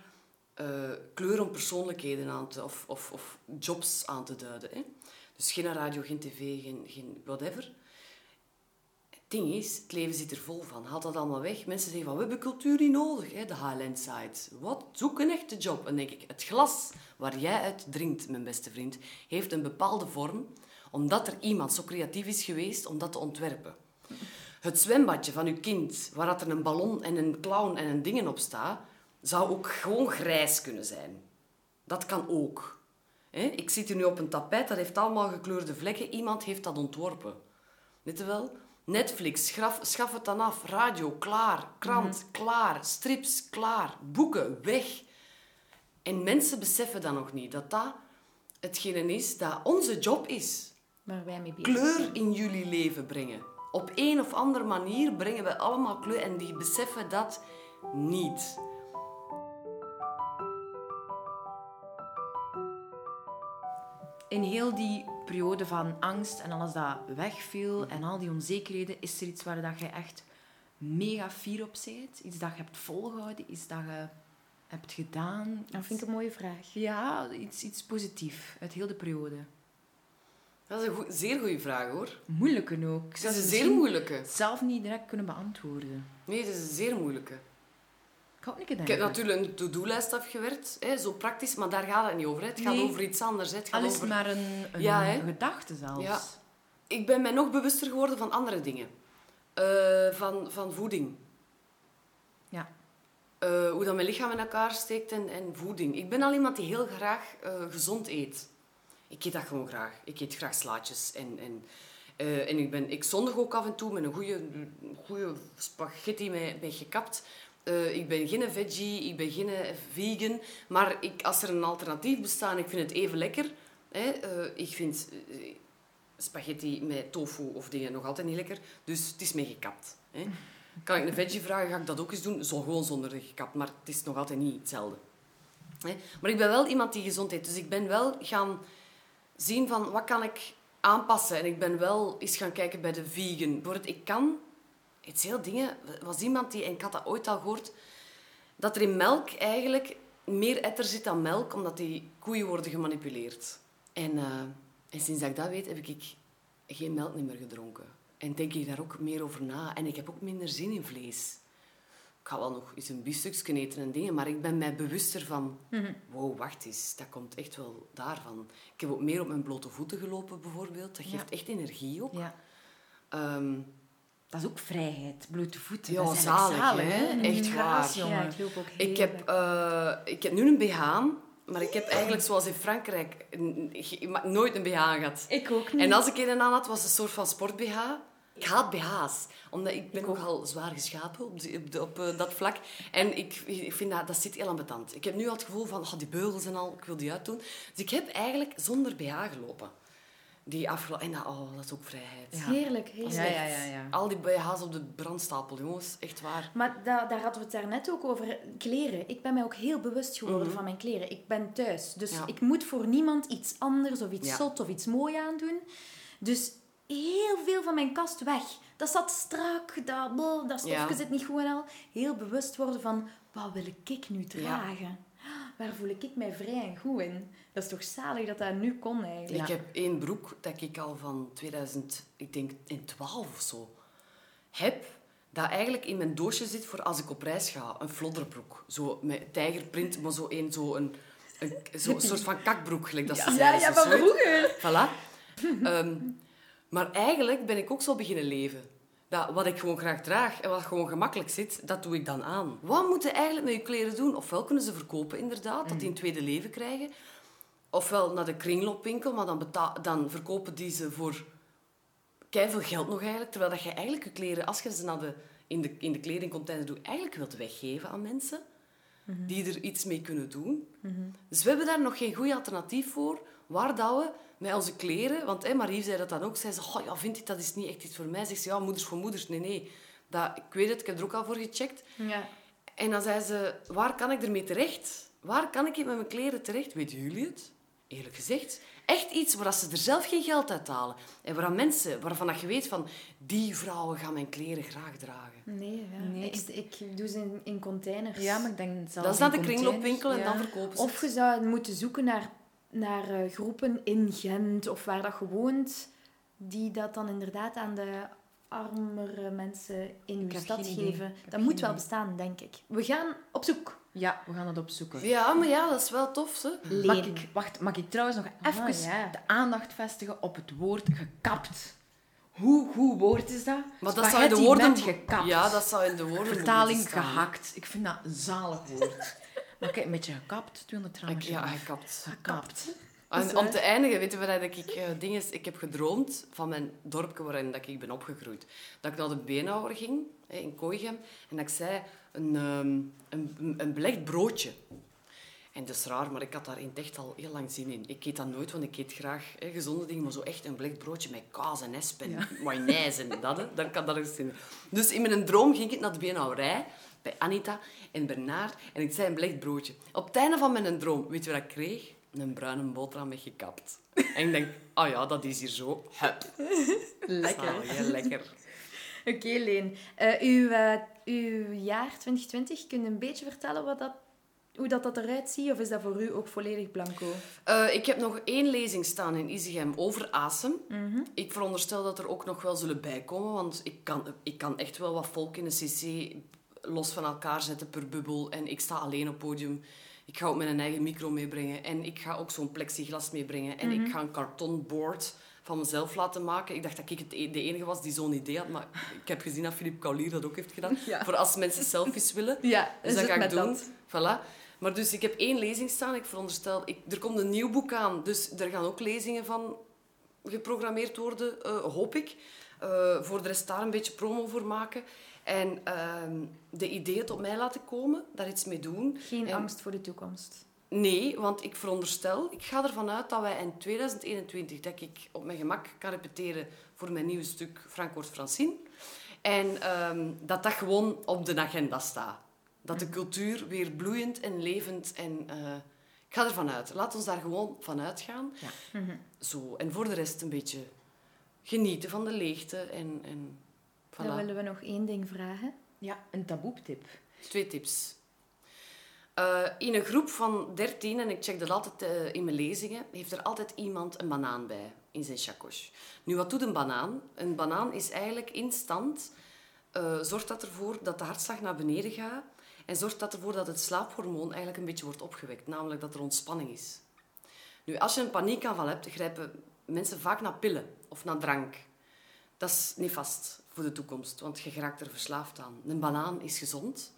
uh, kleur om persoonlijkheden aan te... Of, of, of jobs aan te duiden. Hè? Dus geen radio, geen tv, geen, geen whatever ding is, het leven zit er vol van. Haal dat allemaal weg. Mensen zeggen van, we hebben cultuur niet nodig. Hè? De Highland Side. Wat? Zoek een echte job. En denk ik, het glas waar jij uit drinkt, mijn beste vriend, heeft een bepaalde vorm, omdat er iemand zo creatief is geweest om dat te ontwerpen. Het zwembadje van uw kind, waar er een ballon en een clown en een dingen op staat, zou ook gewoon grijs kunnen zijn. Dat kan ook. Ik zit hier nu op een tapijt, dat heeft allemaal gekleurde vlekken. Iemand heeft dat ontworpen. Weet wel? Netflix, schaf, schaf het dan af. Radio, klaar. Krant, mhm. klaar. Strips, klaar. Boeken, weg. En mensen beseffen dat nog niet. Dat dat hetgene is dat onze job is. Waar wij mee bezig Kleur in jullie leven brengen. Op een of andere manier brengen we allemaal kleur. En die beseffen dat niet. In heel die periode van angst en alles dat wegviel en al die onzekerheden, is er iets waar dat je echt mega fier op bent? Iets dat je hebt volgehouden, iets dat je hebt gedaan? Dat vind ik een mooie vraag. Ja, iets, iets positiefs uit heel de periode. Dat is een goe- zeer goede vraag, hoor. Moeilijke ook. Dat is ze een zeer moeilijke. zelf niet direct kunnen beantwoorden. Nee, het is een zeer moeilijke. Ik Ik heb natuurlijk een to-do-lijst afgewerkt, hè, zo praktisch, maar daar gaat het niet over. Hè. Het gaat over iets anders. Hè. Het gaat Al is over... maar een, een Ja, gedachte zelfs. Ja. Ik ben mij nog bewuster geworden van andere dingen. Eh, van, van voeding. Ja. Eh, hoe dat mijn lichaam in elkaar steekt en, en voeding. Ik ben al iemand die heel graag eh, gezond eet. Ik eet dat gewoon graag. Ik eet graag slaatjes. En, en, en ik, ben, ik zondig ook af en toe met een goede, goede spaghetti met, met gekapt. Eh, ik ben geen veggie, ik ben geen vegan. Maar ik, als er een alternatief bestaat ik vind het even lekker... Hè, eh, ik vind eh, spaghetti met tofu of dingen nog altijd niet lekker. Dus het is mee gekapt. Hè. Kan ik een veggie vragen, ga ik dat ook eens doen. Zo gewoon zonder de gekapt, maar het is nog altijd niet hetzelfde. Hè. Maar ik ben wel iemand die gezond eet. Dus ik ben wel gaan zien van wat kan ik aanpassen. En ik ben wel eens gaan kijken bij de vegan. Bijvoorbeeld, ik kan... Het is heel dingen... Er was iemand die... En ik had dat ooit al gehoord. Dat er in melk eigenlijk meer etter zit dan melk, omdat die koeien worden gemanipuleerd. En, eh, en sinds dat ik dat weet, heb ik geen melk meer gedronken. En denk ik daar ook meer over na. En ik heb ook minder zin in vlees. Ik ga wel nog eens een biefstukje eten en dingen, maar ik ben mij bewuster van... Wow, wacht eens, dat komt echt wel daarvan. Ik heb ook meer op mijn blote voeten gelopen, bijvoorbeeld. Dat geeft echt energie ook. Ja. Ehm, Dat is ook vrijheid, blote voeten. Ja, dat is zalig, hè? Echt gras, waar. jongen. Ja, ik loop ook heel ik, heb, eh, ik heb nu een BH, maar ik heb eigenlijk, zoals in Frankrijk, nooit een BH gehad. Ik ook niet. En als ik een aan had, was het een soort van sport-BH. Ik haat BH's, omdat ik ben nogal zwaar geschapen op, die- op, de- op eh, dat vlak. En ik, ik vind dat, dat zit heel ambetant. Ik heb nu al het gevoel van, oh, die beugels en al, ik wil die uitdoen. Dus ik heb eigenlijk zonder BH gelopen. Die afgelo- En dat, oh, dat is ook vrijheid. Heerlijk, heerlijk. Ja, ja, ja, ja. Al die BH's op de brandstapel, jongens. Echt waar. Maar da- daar hadden we het daarnet ook over. Kleren. Ik ben mij ook heel bewust geworden van mijn kleren. Ik ben thuis. Dus Mhm. Ja. ik moet voor niemand iets anders of iets Ja. zot of iets mooi aandoen. Dus heel veel van mijn kast weg. Dat zat strak, dat, bl- dat stofje Ja. zit niet goed en al. Heel bewust worden van, wat wil ik nu dragen? Waar voel ik mij vrij en goed in? Dat is toch zalig dat dat nu kon eigenlijk. Ik heb één broek dat ik al van 2000, ik denk in 12 of zo, heb. Dat eigenlijk in mijn doosje zit voor als ik op reis ga. Een flodderbroek. Zo met tijgerprint, maar zo een, zo een, een, zo een soort van kakbroek, gelijk dat ze Ja, zeiden. ja, van vroeger. Voilà. Ehm, maar eigenlijk ben ik ook zo beginnen leven. Dat wat ik gewoon graag draag en wat gewoon gemakkelijk zit, dat doe ik dan aan. Wat moet je eigenlijk met je kleren doen? Ofwel kunnen ze verkopen, inderdaad, dat die een tweede leven krijgen. Ofwel naar de kringloopwinkel, maar dan, dan verkopen die ze voor veel geld nog eigenlijk. Terwijl dat je eigenlijk je kleren, als je ze naar de, in, de, in de kledingcontainer doet, eigenlijk wilt weggeven aan mensen die er iets mee kunnen doen. Dus we hebben daar nog geen goed alternatief voor. Waar dat we met onze kleren... Want hè, Marie zei dat dan ook. Zei ze, oh, ja, vind ik dat is niet echt iets voor mij? Zegt ze, ja, moeders voor moeders. Nee, nee. Dat, ik weet het, ik heb er ook al voor gecheckt. Ja. En dan zei ze, waar kan ik ermee terecht? Waar kan ik met mijn kleren terecht? Weten jullie het? Eerlijk gezegd. Echt iets waar ze er zelf geen geld uit halen. En waar mensen, waarvan dat je weet van... Die vrouwen gaan mijn kleren graag dragen. Nee, ja. Nee, ik, ik doe ze in, in containers. Ja, maar ik denk zelfs Dat is naar de in kringloopwinkel en dan verkopen ze Of je zou moeten zoeken naar, naar eh, groepen in Gent of waar dat je woont, die dat dan inderdaad aan de armere mensen in uw stad geven. Dat moet wel bestaan, denk ik. We gaan op zoek. Ja, we gaan dat opzoeken. Ja, maar ja, dat is wel tof, hè? Mag ik, wacht, mag ik trouwens nog Ah, even ja. de aandacht vestigen op het woord gekapt? Hoe goed woord is dat? Maar dat zou in de woorden... gekapt. Ja, dat zou in de woorden Vertaling gehakt. Ik vind dat een zalig woord. Maar kijk, een beetje gekapt, 200 gram. Ik- Ja, gekapt. Gekapt. En om te eindigen, weten we dat ik eh, dingen, ik heb gedroomd van mijn dorpje waarin dat ik ben opgegroeid. Dat ik naar de beenhouwer ging, hè, in Kooigem, en dat ik zei, een, ehm, een, een belegd broodje. En dat is raar, maar ik had daar in het echt al heel lang zin in. Ik eet dat nooit, want ik eet graag hè, gezonde dingen, maar zo echt een belegd broodje met kaas en esp en mayonaise en dat, hè, daar kan dat eens in. Dus in mijn droom ging ik naar de beenhouwerij, bij Anita en Bernard, en ik zei een belegd broodje. Op het einde van mijn droom, weet je wat ik kreeg? Een bruine boterham met gekapt. En ik denk, oh ja, dat is hier zo. Hup. Lekker. Zalig, hè, lekker. Oké, Leen. Eh, uw, eh, uw jaar 2020, kun je een beetje vertellen wat dat hoe dat, dat eruit ziet? Of is dat voor u ook volledig blanco? Uh, ik heb nog één lezing staan in Isegem over asem. Mm Ik veronderstel dat er ook nog wel zullen bijkomen, want ik kan, ik kan echt wel wat volk in de cc los van elkaar zetten per bubbel. En ik sta alleen op podium. Ik ga ook mijn eigen micro meebrengen. En ik ga ook zo'n plexiglas meebrengen. En ik mhm. ga een kartonboard van mezelf laten maken. Ik dacht dat ik het e-, de enige was die zo'n idee had. Maar ik heb gezien dat Philippe Kaulier dat ook heeft gedaan. Voor als mensen selfies willen. Ja, dus dat ga ik doen. Voilà. Maar dus ik heb één lezing staan. Ik veronderstel... Ik, er komt een nieuw boek aan. Dus er gaan ook lezingen van geprogrammeerd worden, uh, hoop ik. Uh, voor de rest daar een beetje promo voor maken. En uh, de ideeën tot mij laten komen, daar iets mee doen. Geen angst voor de toekomst? Nee, want ik veronderstel, ik ga ervan uit dat wij in 2021, dat ik op mijn gemak kan repeteren voor mijn nieuwe stuk Frank wordt Francine. En um, dat dat gewoon op de agenda staat. Dat de cultuur weer bloeiend en levend en... Uh, ik ga ervan uit. Laat ons daar gewoon van uitgaan. Ja. Mhm. Zo. En voor de rest een beetje genieten van de leegte en... en. Dan willen we nog één ding vragen. Ja, een taboe-tip. Twee tips. Uh, in een groep van dertien, en ik check dat altijd uh, in mijn lezingen, heeft er altijd iemand een banaan bij in zijn chakos. Nu, wat doet een banaan? Een banaan is eigenlijk instant, uh, zorgt dat ervoor dat de hartslag naar beneden gaat en zorgt dat ervoor dat het slaaphormoon eigenlijk een beetje wordt opgewekt, namelijk dat er ontspanning is. Nu, als je een paniekaanval hebt, grijpen mensen vaak naar pillen of naar drank. Dat is niet vast voor de toekomst, want je raakt er verslaafd aan. Een banaan is gezond.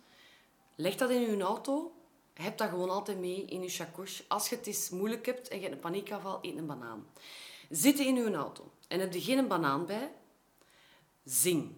Leg dat in je auto, heb dat gewoon altijd mee in je chakos. Als je het eens moeilijk hebt en je hebt een paniekaanval, eet een banaan. Zit in je auto en heb je geen banaan bij, zing.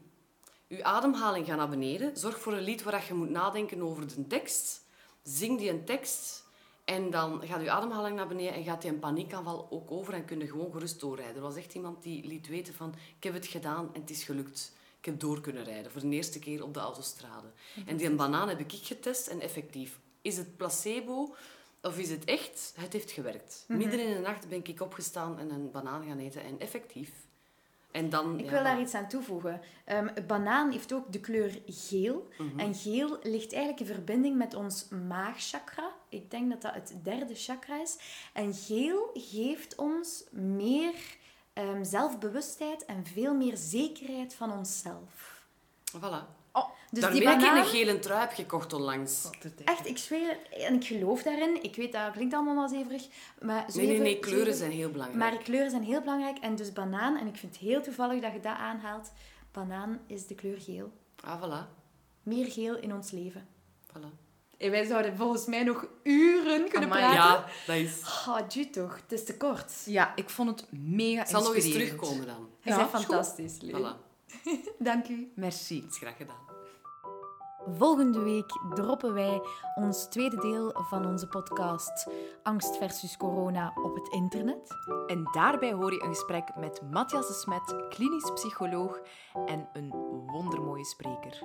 Je ademhaling gaat naar beneden. Zorg voor een lied waar je moet nadenken over de tekst. Zing die een tekst en dan gaat je ademhaling naar beneden en gaat die een paniekaanval ook over en kun je gewoon gerust doorrijden. Er was echt iemand die liet weten van, ik heb het gedaan en het is gelukt. Ik heb door kunnen rijden, voor de eerste keer op de autostrade. En die een banaan heb ik getest en effectief. Is het placebo of is het echt? Het heeft gewerkt. Mhm. Midden in de nacht ben ik opgestaan en een banaan gaan eten en effectief. En dan, ik wil daar iets aan toevoegen. Um, banaan heeft ook de kleur geel. Mhm. En geel ligt eigenlijk in verbinding met ons maagchakra. Ik denk dat dat het derde chakra is. En geel geeft ons meer um, zelfbewustheid en veel meer zekerheid van onszelf. Voilà. Oh, dus Daarmee die banaan... ik een gele trui heb gekocht onlangs. Echt, ik zweer En ik geloof daarin. Ik weet, dat klinkt allemaal wel zeverig. Maar nee, nee, nee. Kleuren zijn heel belangrijk. Maar kleuren zijn heel belangrijk. En dus banaan, en ik vind het heel toevallig dat je dat aanhaalt. Banaan is de kleur geel. Ah, voilà. Meer geel in ons leven. Voilà. En wij zouden volgens mij nog uren kunnen praten. Ja, dat is... Oh, ju toch. Het is te kort. Ja, ik vond het mega Het zal nog eens terugkomen dan. Je ja, bent fantastisch, Voilà. Dank u. Merci. Het is graag gedaan. Volgende week droppen wij ons tweede deel van onze podcast Angst versus Corona op het internet. En daarbij hoor je een gesprek met Matthias de Smet, klinisch psycholoog en een wondermooie spreker.